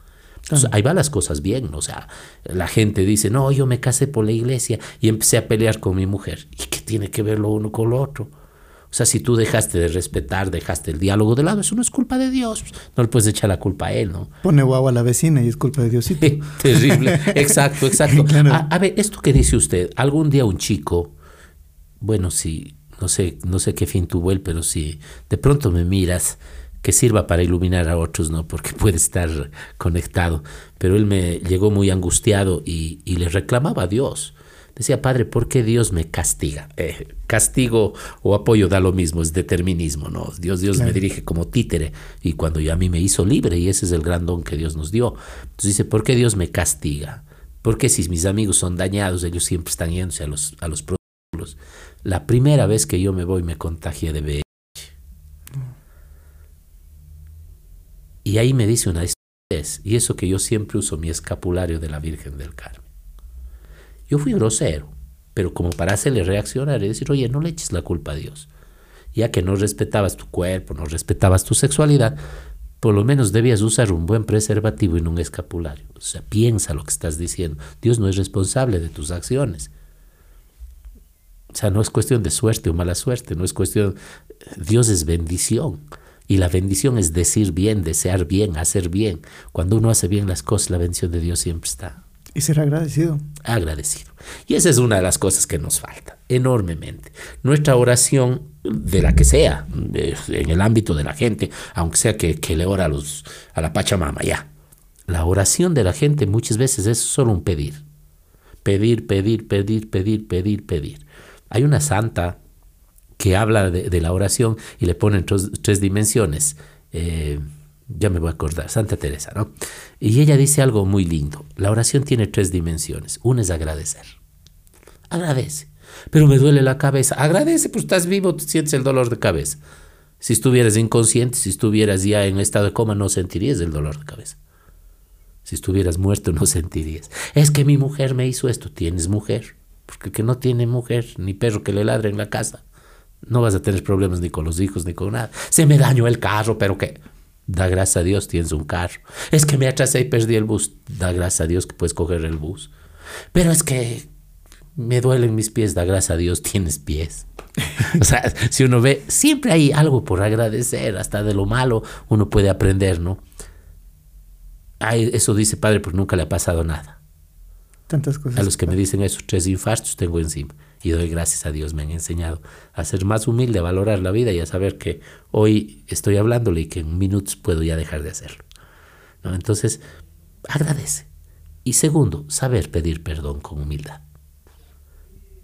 ahí van las cosas bien, o sea, la gente dice, no, yo me casé por la iglesia y empecé a pelear con mi mujer. ¿Y qué tiene que ver lo uno con lo otro? O sea, si tú dejaste de respetar, dejaste el diálogo de lado, eso no es culpa de Dios. No le puedes echar la culpa a él, ¿no? Pone guau a la vecina y es culpa de Dios. Terrible. exacto, exacto. A, ver, esto que dice usted, algún día un chico, bueno, si, no sé, no sé qué fin tuvo él, pero si de pronto me miras, que sirva para iluminar a otros, ¿no? Porque puede estar conectado. Pero él me llegó muy angustiado y, y le reclamaba a Dios. Decía, Padre, ¿por qué Dios me castiga? Eh, castigo o apoyo da lo mismo, es determinismo, ¿no? Dios, Dios me dirige como títere y cuando ya a mí me hizo libre y ese es el gran don que Dios nos dio. Entonces dice, ¿por qué Dios me castiga? Porque si mis amigos son dañados, ellos siempre están yéndose a los, a los prostíbulos. La primera vez que yo me voy me contagié de VIH. Y ahí me dice una vez, y eso que yo siempre uso mi escapulario de la Virgen del Carmen. Yo fui grosero, pero como para hacerle reaccionar y decir, oye, no le eches la culpa a Dios. Ya que no respetabas tu cuerpo, no respetabas tu sexualidad, por lo menos debías usar un buen preservativo y no un escapulario. O sea, piensa lo que estás diciendo. Dios no es responsable de tus acciones. O sea, no es cuestión de suerte o mala suerte, no es cuestión... Dios es bendición. Y la bendición es decir bien, desear bien, hacer bien. Cuando uno hace bien las cosas, la bendición de Dios siempre está. Y ser agradecido. Agradecido. Y esa es una de las cosas que nos falta, enormemente. Nuestra oración, de la que sea, en el ámbito de la gente, aunque sea que, le ora a, los, a la Pachamama, ya. La oración de la gente muchas veces es solo un pedir. Pedir, pedir, pedir, pedir, pedir, pedir. Hay una santa que habla de, la oración y le pone tres, tres dimensiones. Eh, ya me voy a acordar, Santa Teresa, ¿no? Y ella dice algo muy lindo. La oración tiene tres dimensiones. Una es agradecer. Agradece. Pero me duele la cabeza. Agradece, pues estás vivo, sientes el dolor de cabeza. Si estuvieras inconsciente, si estuvieras ya en estado de coma, no sentirías el dolor de cabeza. Si estuvieras muerto, no sentirías. Es que mi mujer me hizo esto. Tienes mujer. Porque que no tiene mujer, ni perro que le ladre en la casa, no vas a tener problemas ni con los hijos, ni con nada. Se me dañó el carro, pero ¿qué? Da gracias a Dios, tienes un carro. Es que me atrasé y perdí el bus. Da gracias a Dios que puedes coger el bus. Pero es que me duelen mis pies, da gracias a Dios, tienes pies. o sea, si uno ve, siempre hay algo por agradecer, hasta de lo malo uno puede aprender, ¿no? Ay, eso dice padre, pero nunca le ha pasado nada. Tantas cosas. A los que me dicen eso, tres infartos tengo encima. Y doy gracias a Dios, me han enseñado a ser más humilde, a valorar la vida y a saber que hoy estoy hablándole y que en minutos puedo ya dejar de hacerlo. ¿No? Entonces, agradece. Y segundo, saber pedir perdón con humildad.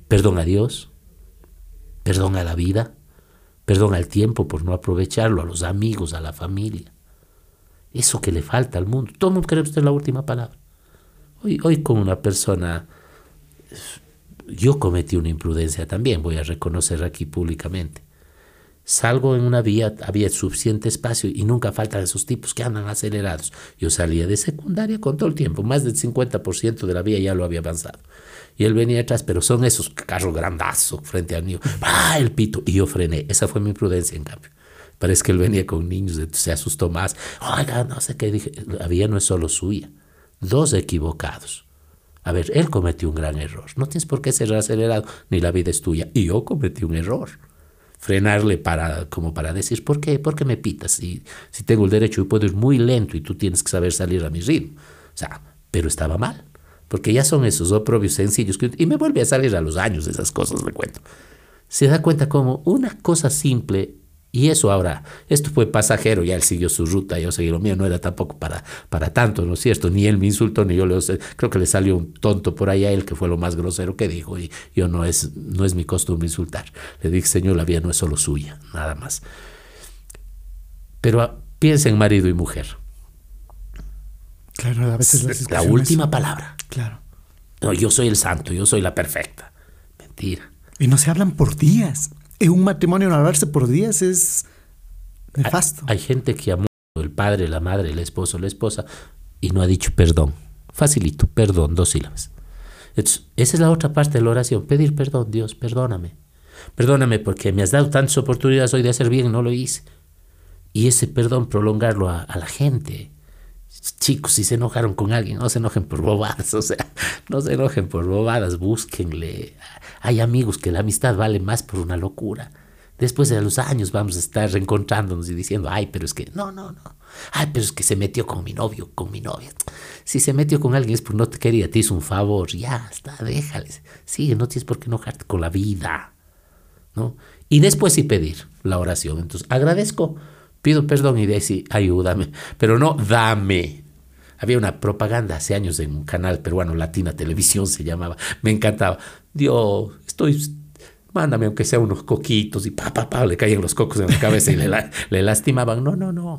Perdón a Dios, perdón a la vida, perdón al tiempo por no aprovecharlo, a los amigos, a la familia. Eso que le falta al mundo. Todo el mundo quiere usted la última palabra. Hoy, hoy con una persona, yo cometí una imprudencia también, voy a reconocer aquí públicamente. Salgo en una vía, había suficiente espacio y nunca faltan esos tipos que andan acelerados. Yo salía de secundaria con todo el tiempo, más del 50% de la vía ya lo había avanzado. Y él venía atrás, pero son esos carros grandazos frente a mí. ¡Ah, el pito! Y yo frené. Esa fue mi imprudencia, en cambio. Parece que él venía con niños, se asustó más. Oiga, no sé qué dije. La vía no es solo suya. Dos equivocados. A ver, él cometió un gran error. No tienes por qué ser acelerado, ni la vida es tuya. Y yo cometí un error frenarle para, como para decir, ¿por qué, ¿Por qué me pitas? Si, si tengo el derecho y puedo ir muy lento y tú tienes que saber salir a mi ritmo. O sea, pero estaba mal, porque ya son esos oprobios sencillos. Que, y me vuelve a salir a los años esas cosas, me cuento. Se da cuenta como una cosa simple y eso ahora, esto fue pasajero, ya él siguió su ruta, yo seguí lo mío, no era tampoco para, para tanto, ¿no es cierto? Ni él me insultó, ni yo le... Creo que le salió un tonto por ahí a él, que fue lo más grosero que dijo, y yo no es, no es mi costumbre insultar. Le dije, Señor, la vida no es solo suya, nada más. Pero ah, piensa en marido y mujer. Claro, a veces La última palabra. Claro. No, yo soy el santo, yo soy la perfecta. Mentira. Y no se hablan por días un matrimonio no hablarse por días es nefasto. Hay, gente que amó el padre, la madre, el esposo, la esposa y no ha dicho perdón. Facilito, perdón, dos sílabas. esa es la otra parte de la oración, pedir perdón, Dios, perdóname. Perdóname porque me has dado tantas oportunidades hoy de hacer bien, no lo hice. Y ese perdón prolongarlo a, a la gente. Chicos, si se enojaron con alguien, no se enojen por bobadas, o sea, no se enojen por bobadas, búsquenle hay amigos que la amistad vale más por una locura. Después de los años vamos a estar reencontrándonos y diciendo, ay, pero es que, no, no, no. Ay, pero es que se metió con mi novio, con mi novia. Si se metió con alguien es porque no te quería, te hizo un favor, ya está, déjales. Sigue, no tienes por qué enojarte con la vida. ¿no? Y después sí pedir la oración. Entonces, agradezco, pido perdón y decir, ayúdame, pero no dame. Había una propaganda hace años en un canal peruano, Latina Televisión se llamaba. Me encantaba. Dios, estoy, mándame aunque sea unos coquitos y pa, pa, pa, le caían los cocos en la cabeza y le, le lastimaban. No, no, no.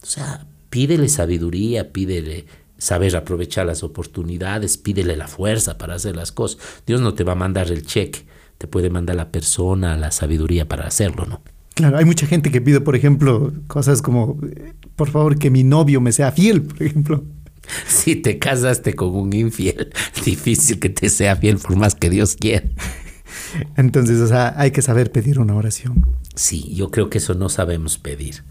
O sea, pídele sabiduría, pídele saber aprovechar las oportunidades, pídele la fuerza para hacer las cosas. Dios no te va a mandar el cheque, te puede mandar la persona, la sabiduría para hacerlo, ¿no? Claro, hay mucha gente que pide, por ejemplo, cosas como, por favor, que mi novio me sea fiel, por ejemplo. Si te casaste con un infiel, difícil que te sea fiel por más que Dios quiera. Entonces, o sea, hay que saber pedir una oración. Sí, yo creo que eso no sabemos pedir.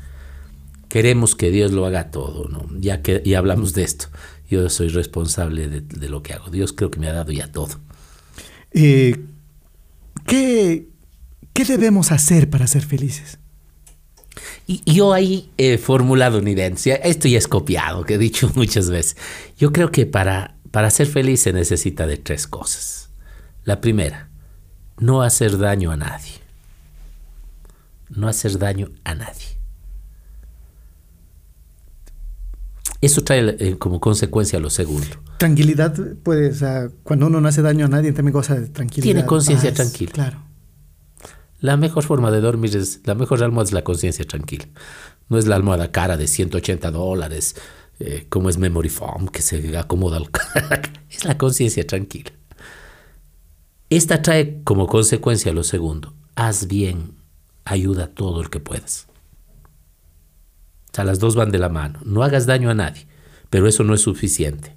Queremos que Dios lo haga todo, ¿no? Ya que y hablamos de esto, yo soy responsable de, lo que hago. Dios creo que me ha dado ya todo. Eh, ¿qué, ¿Qué debemos hacer para ser felices? Y yo ahí he formulado una idea. Esto ya es copiado, que he dicho muchas veces. Yo creo que para, para ser feliz se necesita de tres cosas. La primera, no hacer daño a nadie. No hacer daño a nadie. Eso trae eh, como consecuencia lo segundo. Tranquilidad, o sea, cuando uno no hace daño a nadie, también goza de tranquilidad. Tiene conciencia tranquila. Claro. La mejor forma de dormir es, la mejor almohada es la conciencia tranquila. No es la almohada cara de 180 dólares, eh, como es Memory Foam, que se acomoda al Es la conciencia tranquila. Esta trae como consecuencia lo segundo. Haz bien, ayuda a todo el que puedas. O sea, las dos van de la mano. No hagas daño a nadie, pero eso no es suficiente.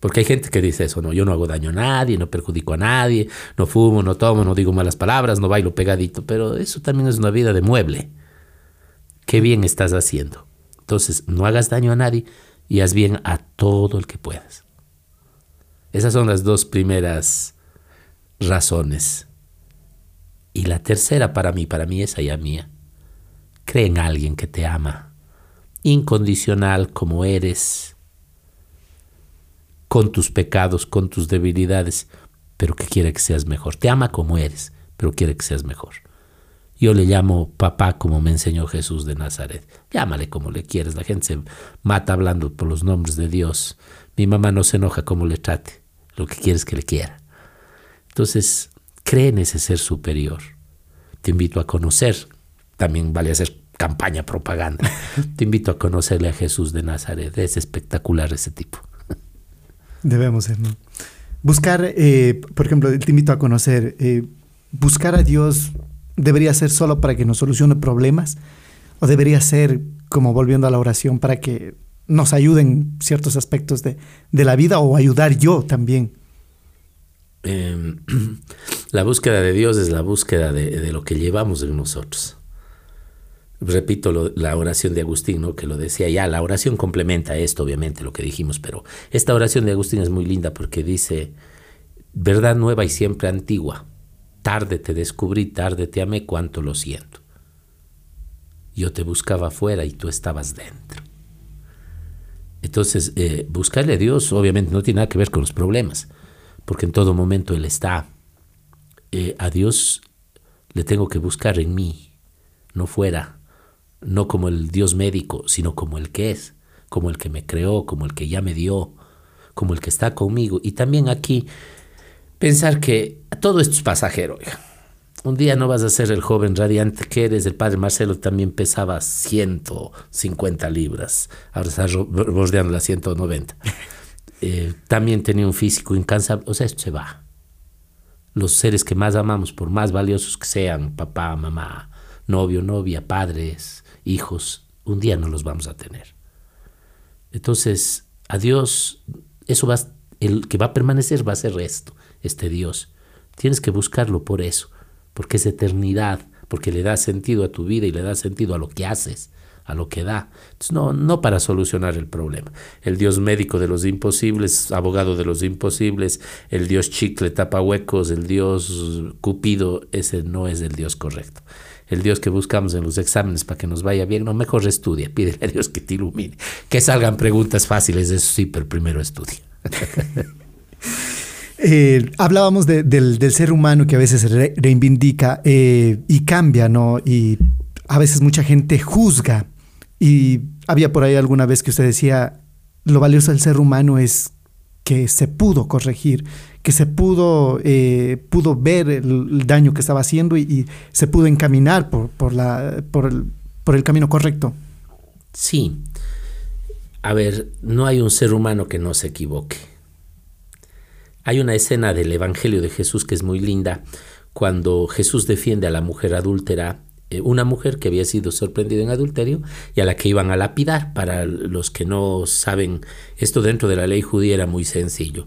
Porque hay gente que dice eso, no, yo no hago daño a nadie, no perjudico a nadie, no fumo, no tomo, no digo malas palabras, no bailo pegadito, pero eso también es una vida de mueble. Qué bien estás haciendo. Entonces, no hagas daño a nadie y haz bien a todo el que puedas. Esas son las dos primeras razones. Y la tercera para mí, para mí esa ya mía. Cree en alguien que te ama, incondicional como eres, con tus pecados, con tus debilidades, pero que quiere que seas mejor. Te ama como eres, pero quiere que seas mejor. Yo le llamo papá como me enseñó Jesús de Nazaret. Llámale como le quieres. La gente se mata hablando por los nombres de Dios. Mi mamá no se enoja como le trate. Lo que quiere es que le quiera. Entonces, cree en ese ser superior. Te invito a conocer. También vale hacer campaña, propaganda. Te invito a conocerle a Jesús de Nazaret. Es espectacular ese tipo. Debemos ser, ¿no? Buscar, eh, por ejemplo, te invito a conocer, eh, buscar a Dios debería ser solo para que nos solucione problemas o debería ser como volviendo a la oración para que nos ayuden ciertos aspectos de, la vida o ayudar yo también. Em, la búsqueda de Dios es la búsqueda de, lo que llevamos en nosotros. Repito la oración de Agustín, ¿no? que lo decía ya, la oración complementa esto, obviamente, lo que dijimos, pero esta oración de Agustín es muy linda porque dice, verdad nueva y siempre antigua, Tarde te descubrí, tarde te amé, cuánto lo siento. Yo te buscaba afuera y tú estabas dentro. Entonces, eh, buscarle a Dios obviamente no tiene nada que ver con los problemas, porque en todo momento Él está. Eh, a Dios le tengo que buscar en mí, no fuera, no como el Dios médico, sino como el que es, como el que me creó, como el que ya me dio, como el que está conmigo. Y también aquí pensar que todo esto es pasajero. Un día no vas a ser el joven radiante que eres. El padre Marcelo también pesaba 150 libras. Ahora está bordeando las 190. Eh, también tenía un físico incansable. O sea, esto se va. Los seres que más amamos, por más valiosos que sean, papá, mamá, novio, novia, padres, hijos, un día no los vamos a tener. Entonces, a Dios, eso va, el que va a permanecer va a ser esto este Dios. Tienes que buscarlo por eso, porque es eternidad, porque le da sentido a tu vida y le da sentido a lo que haces, a lo que da. no, no para solucionar el problema. El Dios médico de los imposibles, abogado de los imposibles, el Dios chicle tapa huecos, el Dios cupido, ese no es el Dios correcto. El Dios que buscamos en los exámenes para que nos vaya bien, no, mejor estudia, pídele a Dios que te ilumine. Que salgan preguntas fáciles, eso sí, pero primero estudia. Eh, hablábamos del, ser humano que a veces se reivindica eh, y cambia, ¿no? Y a veces mucha gente juzga. Y había por ahí alguna vez que usted decía, lo valioso del ser humano es que se pudo corregir, que se pudo, eh, pudo ver el, daño que estaba haciendo y, se pudo encaminar por, por, la, por, el, por el camino correcto. Sí. A ver, no hay un ser humano que no se equivoque. Hay una escena del Evangelio de Jesús que es muy linda, cuando Jesús defiende a la mujer adúltera, eh, una mujer que había sido sorprendida en adulterio y a la que iban a lapidar. Para los que no saben, esto dentro de la ley judía era muy sencillo.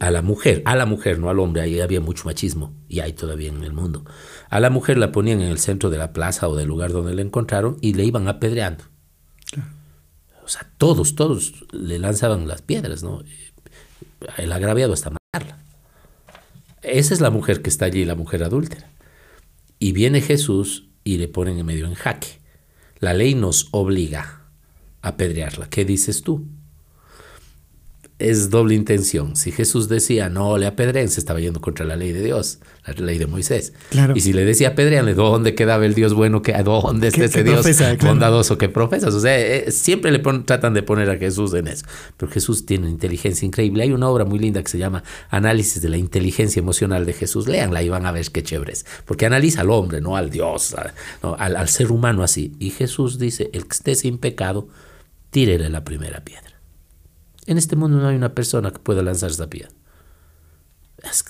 A la mujer, a la mujer, no al hombre, ahí había mucho machismo y hay todavía en el mundo. A la mujer la ponían en el centro de la plaza o del lugar donde la encontraron y le iban apedreando. O sea, todos, todos le lanzaban las piedras, ¿no? el agraviado hasta matarla. Esa es la mujer que está allí, la mujer adúltera. Y viene Jesús y le ponen en medio en jaque. La ley nos obliga a apedrearla. ¿Qué dices tú? Es doble intención. Si Jesús decía no le apedreen, se estaba yendo contra la ley de Dios, la ley de Moisés. Y si le decía apedreanle, ¿dónde quedaba el Dios bueno? Que, ¿Dónde está ese Dios bondadoso que profesas? O sea, eh, siempre le tratan de poner a Jesús en eso. Pero Jesús tiene una inteligencia increíble. Hay una obra muy linda que se llama Análisis de la inteligencia emocional de Jesús. Léanla y van a ver qué chéveres. Porque analiza al hombre, no al Dios, al, al ser humano así. Y Jesús dice, el que esté sin pecado, tírele la primera piedra. En este mundo no hay una persona que pueda lanzar esa piedra.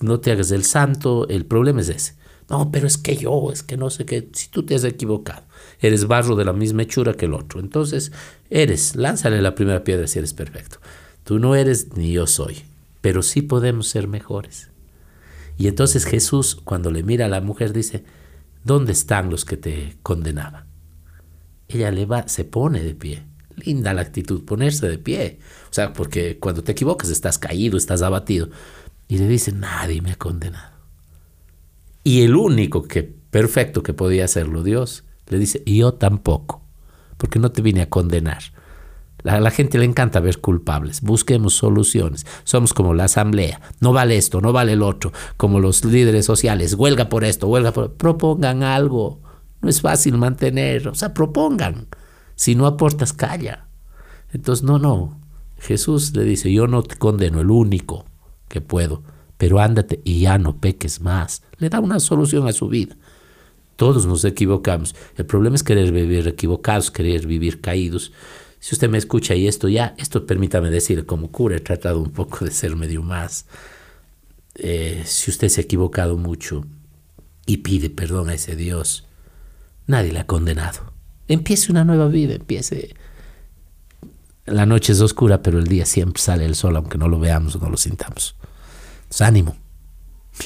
no te hagas el santo, el problema es ese. No, pero es que yo, es que no sé qué. Si tú te has equivocado, eres barro de la misma hechura que el otro. Entonces, eres, lánzale la primera piedra si eres perfecto. Tú no eres ni yo soy, pero sí podemos ser mejores. Y entonces Jesús, cuando le mira a la mujer, dice, ¿dónde están los que te condenaban? Ella le va, se pone de pie Linda la actitud, ponerse de pie. O sea, porque cuando te equivocas estás caído, estás abatido. Y le dice, nadie me ha condenado. Y el único que perfecto que podía hacerlo, Dios, le dice, yo tampoco, porque no te vine a condenar. A la gente le encanta ver culpables. Busquemos soluciones. Somos como la asamblea. No vale esto, no vale el otro. Como los líderes sociales. Huelga por esto, huelga por... Propongan algo. No es fácil mantener. O sea, propongan. Si no aportas, calla. Entonces, no, no. Jesús le dice, yo no te condeno, el único que puedo, pero ándate y ya no peques más. Le da una solución a su vida. Todos nos equivocamos. El problema es querer vivir equivocados, querer vivir caídos. Si usted me escucha y esto ya, esto permítame decir, como cura he tratado un poco de ser medio más. Eh, si usted se ha equivocado mucho y pide perdón a ese Dios, nadie le ha condenado. Empiece una nueva vida, empiece. La noche es oscura, pero el día siempre sale el sol, aunque no lo veamos o no lo sintamos. Entonces, ánimo.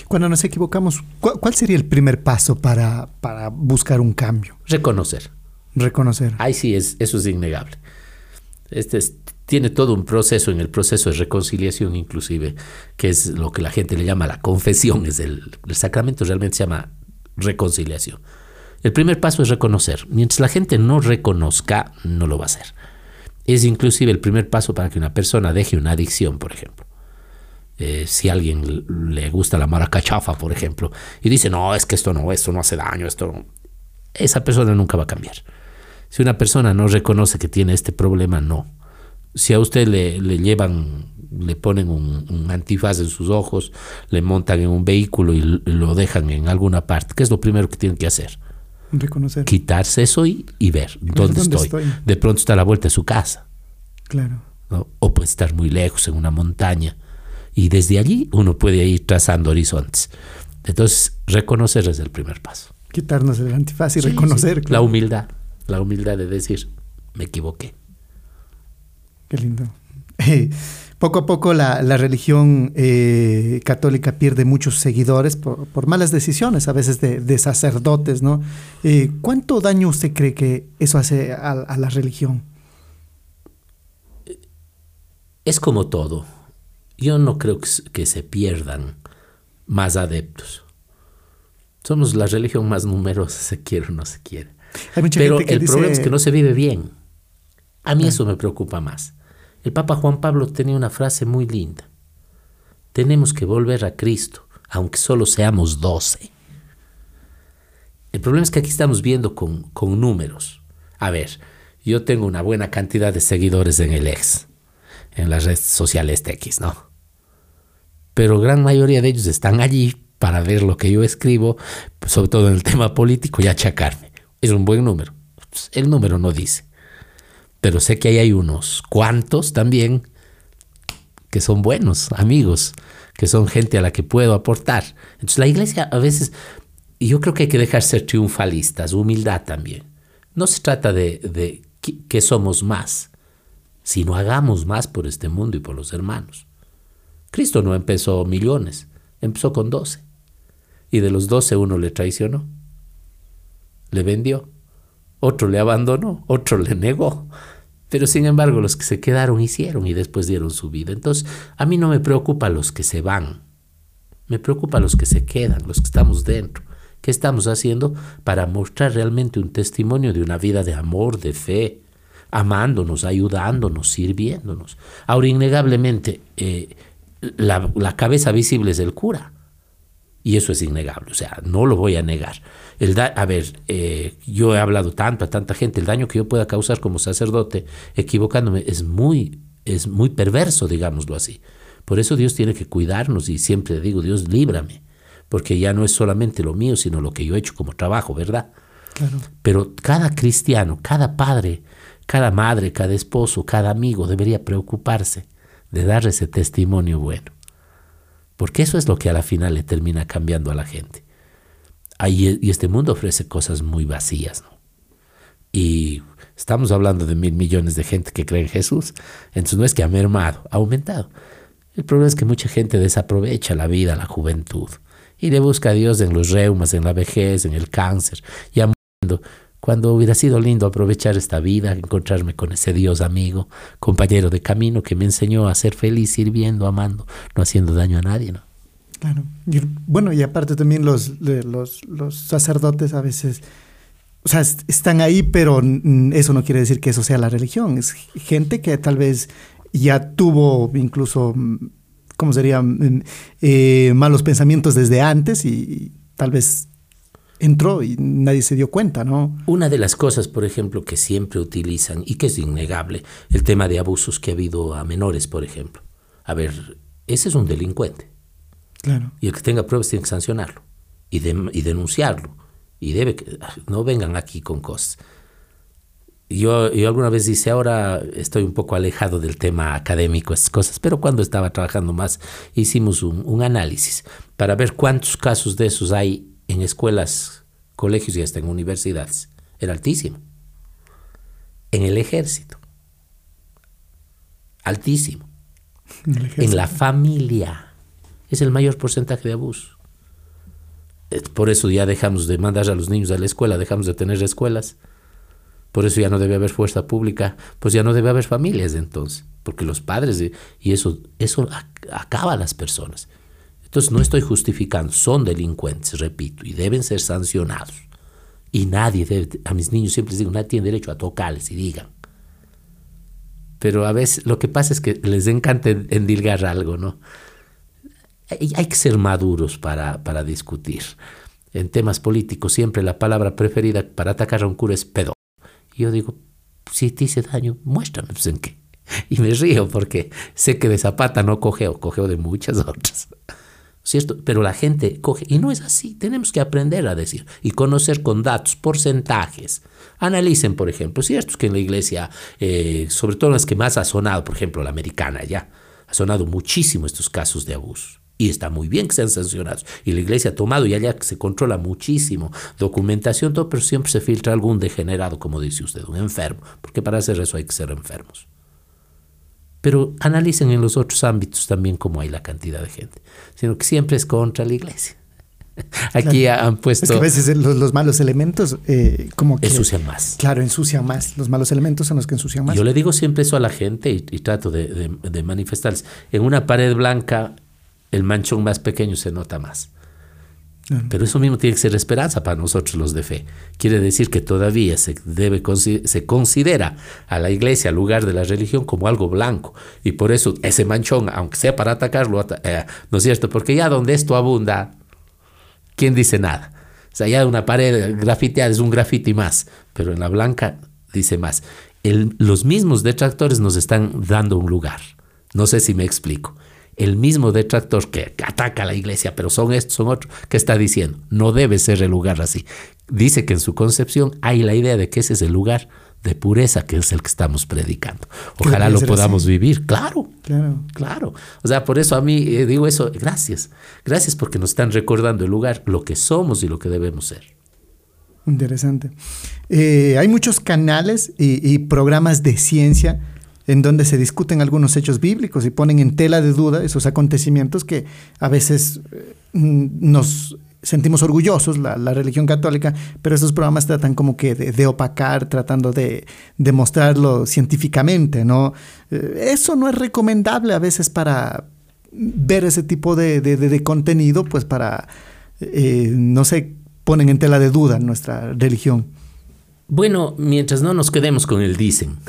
Cuando nos equivocamos, ¿cuál, sería el primer paso para, para buscar un cambio? Reconocer. Reconocer. Ay, sí, es, eso es innegable. Este tiene todo un proceso, en el proceso de reconciliación inclusive, que es lo que la gente le llama la confesión, es el, el sacramento realmente se llama reconciliación. El primer paso es reconocer. Mientras la gente no reconozca, no lo va a hacer. Es inclusive el primer paso para que una persona deje una adicción, por ejemplo. Eh, si a alguien le gusta la maracachafa, por ejemplo, y dice, no, es que esto no, esto no hace daño, esto Esa persona nunca va a cambiar. Si una persona no reconoce que tiene este problema, no. Si a usted le, le llevan, le ponen un, antifaz en sus ojos, le montan en un vehículo y lo dejan en alguna parte, ¿qué es lo primero que tienen que hacer? Reconocer. Quitarse eso y, ver dónde, estoy. De pronto está a la vuelta de su casa. Claro. O puede estar muy lejos, en una montaña y desde allí uno puede ir trazando horizontes. Entonces, reconocer es el primer paso. Quitarnos el antifaz y reconocer. La humildad, la humildad de decir, me equivoqué. Qué lindo. poco a poco la, religión eh, católica pierde muchos seguidores por, malas decisiones, a veces de, sacerdotes, ¿no? Eh, ¿Cuánto daño usted cree que eso hace a la religión? Es como todo yo no creo que, se pierdan más adeptos. Somos la religión más numerosa, se quiere o no se quiere. Pero el problema es que no se vive bien. A mí eso me preocupa más. El Papa Juan Pablo tenía una frase muy linda. Tenemos que volver a Cristo, aunque solo seamos doce. El problema es que aquí estamos viendo con, con números. A ver, yo tengo una buena cantidad de seguidores en el ex, en las redes sociales X, ¿no? pero gran mayoría de ellos están allí para ver lo que yo escribo, sobre todo en el tema político, y achacarme. Es un buen número. El número no dice. Pero sé que ahí hay unos cuantos también que son buenos amigos, que son gente a la que puedo aportar. Entonces la iglesia a veces, yo creo que hay que dejar ser triunfalistas, humildad también. No se trata de, de que somos más, sino hagamos más por este mundo y por los hermanos. Cristo no empezó millones, empezó con doce. Y de los doce uno le traicionó, le vendió, otro le abandonó, otro le negó. Pero sin embargo los que se quedaron hicieron y después dieron su vida. Entonces a mí no me preocupa los que se van, me preocupa los que se quedan, los que estamos dentro. ¿Qué estamos haciendo para mostrar realmente un testimonio de una vida de amor, de fe, amándonos, ayudándonos, sirviéndonos? Ahora, innegablemente, eh, la, cabeza visible es el cura. Y eso es innegable, o sea, no lo voy a negar. El a ver, eh, yo he hablado tanto a tanta gente, el daño que yo pueda causar como sacerdote equivocándome es muy, es muy perverso, digámoslo así. Por eso Dios tiene que cuidarnos y siempre digo, Dios líbrame, porque ya no es solamente lo mío, sino lo que yo he hecho como trabajo, ¿verdad? Pero cada cristiano, cada padre, cada madre, cada esposo, cada amigo debería preocuparse de dar ese testimonio bueno. Porque eso es lo que a la final le termina cambiando a la gente. Ahí, y este mundo ofrece cosas muy vacías, ¿no? Y estamos hablando de mil millones de gente que cree en Jesús. Entonces no es que ha mermado, ha aumentado. El problema es que mucha gente desaprovecha la vida, la juventud, y le busca a Dios en los reumas, en la vejez, en el cáncer, ya cuando hubiera sido lindo aprovechar esta vida, encontrarme con ese Dios amigo, compañero de camino que me enseñó a ser feliz sirviendo, amando, no haciendo daño a nadie, ¿no? Claro. Y, bueno, y aparte también los, los, los sacerdotes a veces, o sea, están ahí, pero eso no quiere decir que eso sea la religión. Es gente que tal vez ya tuvo incluso, ¿cómo sería? Eh, malos pensamientos desde antes y tal vez entró y nadie se dio cuenta, ¿no? Una de las cosas, por ejemplo, que siempre utilizan y que es innegable, el tema de abusos que ha habido a menores, por ejemplo. A ver, ese es un delincuente. Claro. Y el que tenga pruebas tiene que sancionarlo y, y denunciarlo. Y debe que, no vengan aquí con cosas. Yo, yo alguna vez dice, ahora estoy un poco alejado del tema académico, esas cosas, pero cuando estaba trabajando más hicimos un, un análisis para ver cuántos casos de esos hay en escuelas, colegios y hasta en universidades. Era altísimo. En el ejército. Altísimo. En, la familia. Es el mayor porcentaje de abuso. Por eso ya dejamos de mandar a los niños a la escuela, dejamos de tener escuelas. Por eso ya no debe haber fuerza pública, pues ya no debe haber familias entonces, porque los padres, y eso, eso acaba a las personas. Entonces no estoy justificando, son delincuentes, repito, y deben ser sancionados. Y nadie debe, a mis niños siempre les digo, nadie tiene derecho a tocarles y digan. Pero a veces lo que pasa es que les encanta endilgar algo, ¿no? Hay, que ser maduros para, para discutir. En temas políticos siempre la palabra preferida para atacar a un cura es pedo. Yo digo, si te hice daño, muéstrame pues, en qué. Y me río porque sé que de Zapata no cogeo, cogeo de muchas otras. ¿cierto? Pero la gente coge, y no es así, tenemos que aprender a decir y conocer con datos, porcentajes. Analicen, por ejemplo, cierto que en la iglesia, eh, sobre todo las que más ha sonado, por ejemplo, la americana ya, ha sonado muchísimo estos casos de abuso. Y está muy bien que sean sancionados. Y la iglesia ha tomado y allá se controla muchísimo. Documentación, todo, pero siempre se filtra algún degenerado, como dice usted, un enfermo. Porque para hacer eso hay que ser enfermos. Pero analicen en los otros ámbitos también cómo hay la cantidad de gente, sino que siempre es contra la iglesia. Aquí han puesto... Es que a veces los, malos elementos eh, como que... Ensucian más. Claro, ensucian más. Los malos elementos son los que ensucian más. Yo le digo siempre eso a la gente y, trato de, de, de manifestarles. En una pared blanca el manchón más pequeño se nota más. Pero eso mismo tiene que ser esperanza para nosotros los de fe. Quiere decir que todavía se, debe, se considera a la iglesia, al lugar de la religión, como algo blanco. Y por eso ese manchón, aunque sea para atacarlo, eh, ¿no es cierto? Porque ya donde esto abunda, ¿quién dice nada? O sea, ya una pared grafiteada es un grafiti más, pero en la blanca dice más. los mismos detractores nos están dando un lugar. No sé si me explico el mismo detractor que ataca a la iglesia, pero son estos, son otros, que está diciendo, no debe ser el lugar así. Dice que en su concepción hay la idea de que ese es el lugar de pureza que es el que estamos predicando. Ojalá lo podamos vivir, claro, claro, claro. O sea, por eso a mí eh, digo eso, gracias, gracias porque nos están recordando el lugar, lo que somos y lo que debemos ser. Interesante. Eh, hay muchos canales y programas de ciencia en donde se discuten algunos hechos bíblicos y ponen en tela de duda esos acontecimientos que a veces eh, nos sentimos orgullosos, la, religión católica, pero esos programas tratan como que de, opacar, tratando de demostrarlo científicamente, ¿no? Eh, eso no es recomendable a veces para ver ese tipo de, contenido, pues para, eh, no sé, ponen en tela de duda nuestra religión. Bueno, mientras no nos quedemos con el dicen.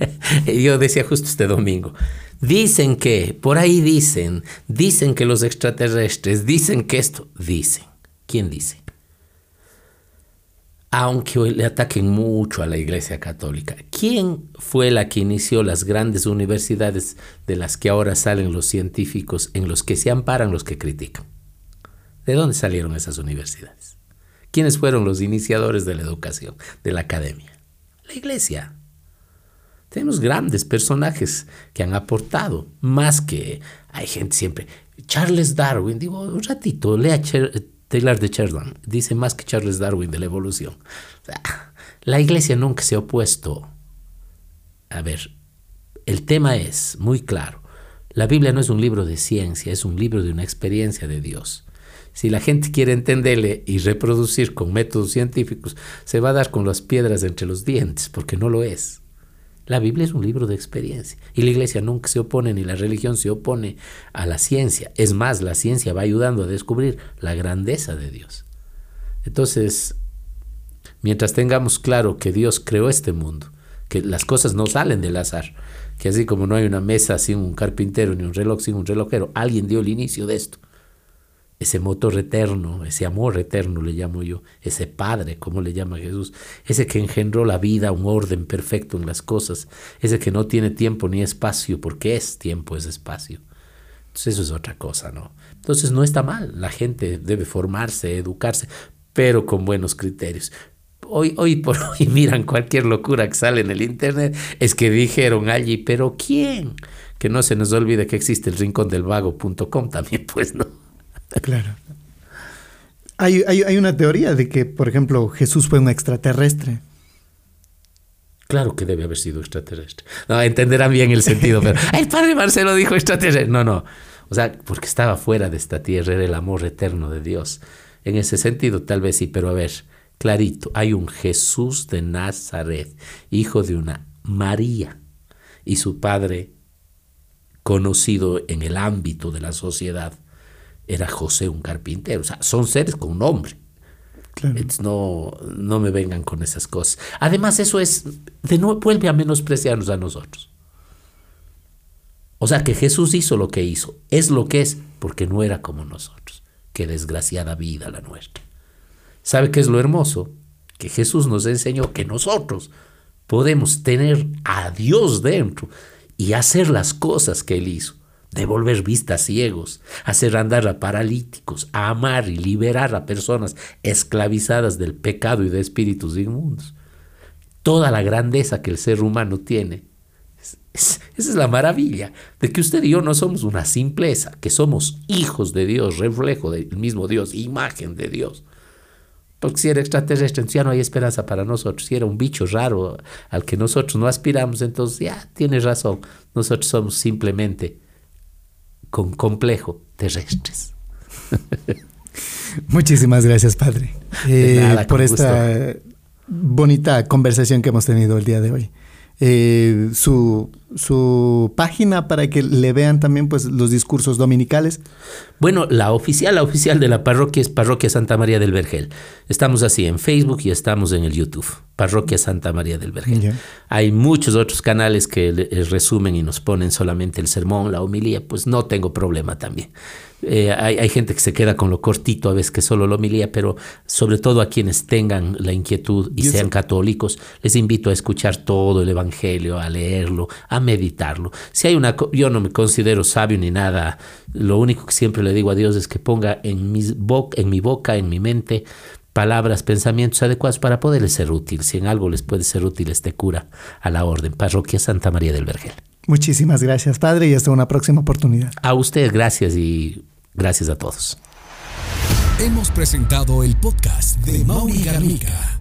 Yo decía justo este domingo. Dicen que, por ahí dicen, dicen que los extraterrestres, dicen que esto, dicen. ¿Quién dice? Aunque hoy le ataquen mucho a la Iglesia Católica, ¿quién fue la que inició las grandes universidades de las que ahora salen los científicos en los que se amparan los que critican? ¿De dónde salieron esas universidades? ¿Quiénes fueron los iniciadores de la educación, de la academia? La iglesia. Tenemos grandes personajes que han aportado, más que hay gente siempre. Charles Darwin, digo, un ratito, lea Taylor de Chardon, dice más que Charles Darwin de la evolución. la iglesia nunca se ha opuesto. A ver, el tema es muy claro. La Biblia no es un libro de ciencia, es un libro de una experiencia de Dios. Si la gente quiere entenderle y reproducir con métodos científicos, se va a dar con las piedras entre los dientes, porque no lo es. La Biblia es un libro de experiencia y la iglesia nunca se opone ni la religión se opone a la ciencia. Es más, la ciencia va ayudando a descubrir la grandeza de Dios. Entonces, mientras tengamos claro que Dios creó este mundo, que las cosas no salen del azar, que así como no hay una mesa sin un carpintero ni un reloj sin un relojero, alguien dio el inicio de esto ese motor eterno, ese amor eterno le llamo yo, ese Padre, como le llama Jesús, ese que engendró la vida, un orden perfecto en las cosas, ese que no tiene tiempo ni espacio, porque es tiempo, es espacio. Entonces eso es otra cosa, ¿no? Entonces no está mal, la gente debe formarse, educarse, pero con buenos criterios. Hoy, hoy por hoy miran cualquier locura que sale en el internet, es que dijeron allí, pero ¿quién? Que no se nos olvide que existe el rincón del vago.com también, pues no. Claro. Hay, hay, una teoría de que, por ejemplo, Jesús fue un extraterrestre. Claro que debe haber sido extraterrestre. No, entenderán bien el sentido, pero el padre Marcelo dijo extraterrestre. No, no. O sea, porque estaba fuera de esta tierra, era el amor eterno de Dios. En ese sentido, tal vez sí, pero a ver, clarito, hay un Jesús de Nazaret, hijo de una María, y su padre, conocido en el ámbito de la sociedad, era José un carpintero. O sea, son seres con nombre. no, no me vengan con esas cosas. Además, eso es, de nuevo, vuelve a menospreciarnos a nosotros. O sea, que Jesús hizo lo que hizo, es lo que es, porque no era como nosotros. Qué desgraciada vida la nuestra. ¿Sabe qué es lo hermoso? Que Jesús nos enseñó que nosotros podemos tener a Dios dentro y hacer las cosas que Él hizo devolver vistas ciegos, hacer andar a paralíticos, a amar y liberar a personas esclavizadas del pecado y de espíritus inmundos. Toda la grandeza que el ser humano tiene. esa es la maravilla de que usted y yo no somos una simpleza, que somos hijos de Dios, reflejo del mismo Dios, imagen de Dios. Porque si era extraterrestre, ya no hay esperanza para nosotros. Si era un bicho raro al que nosotros no aspiramos, entonces ya tiene razón. Nosotros somos simplemente con complejo terrestres. Muchísimas gracias, Padre, eh, por esta bonita conversación que hemos tenido el día de hoy. Eh, su, su, página para que le vean también pues, los discursos dominicales? Bueno, la oficial, la oficial de la parroquia es Parroquia Santa María del Vergel. Estamos así en Facebook y estamos en el YouTube, Parroquia Santa María del Vergel. Hay muchos otros canales que resumen y nos ponen solamente el sermón, la homilía, pues no tengo problema también. Eh, hay, gente que se queda con lo cortito a veces que solo lo homilía, pero sobre todo a quienes tengan la inquietud y sean católicos, les invito a escuchar todo el Evangelio, a leerlo, a meditarlo. Si hay una, yo no me considero sabio ni nada, lo único que siempre le digo a Dios es que ponga en, mis en mi boca, en mi mente, palabras, pensamientos adecuados para poderles ser útil. Si en algo les puede ser útil este cura a la orden, Parroquia Santa María del Vergel. Muchísimas gracias, Padre, y hasta una próxima oportunidad. A usted, gracias y gracias a todos. Hemos presentado el podcast de Mauri Garnica.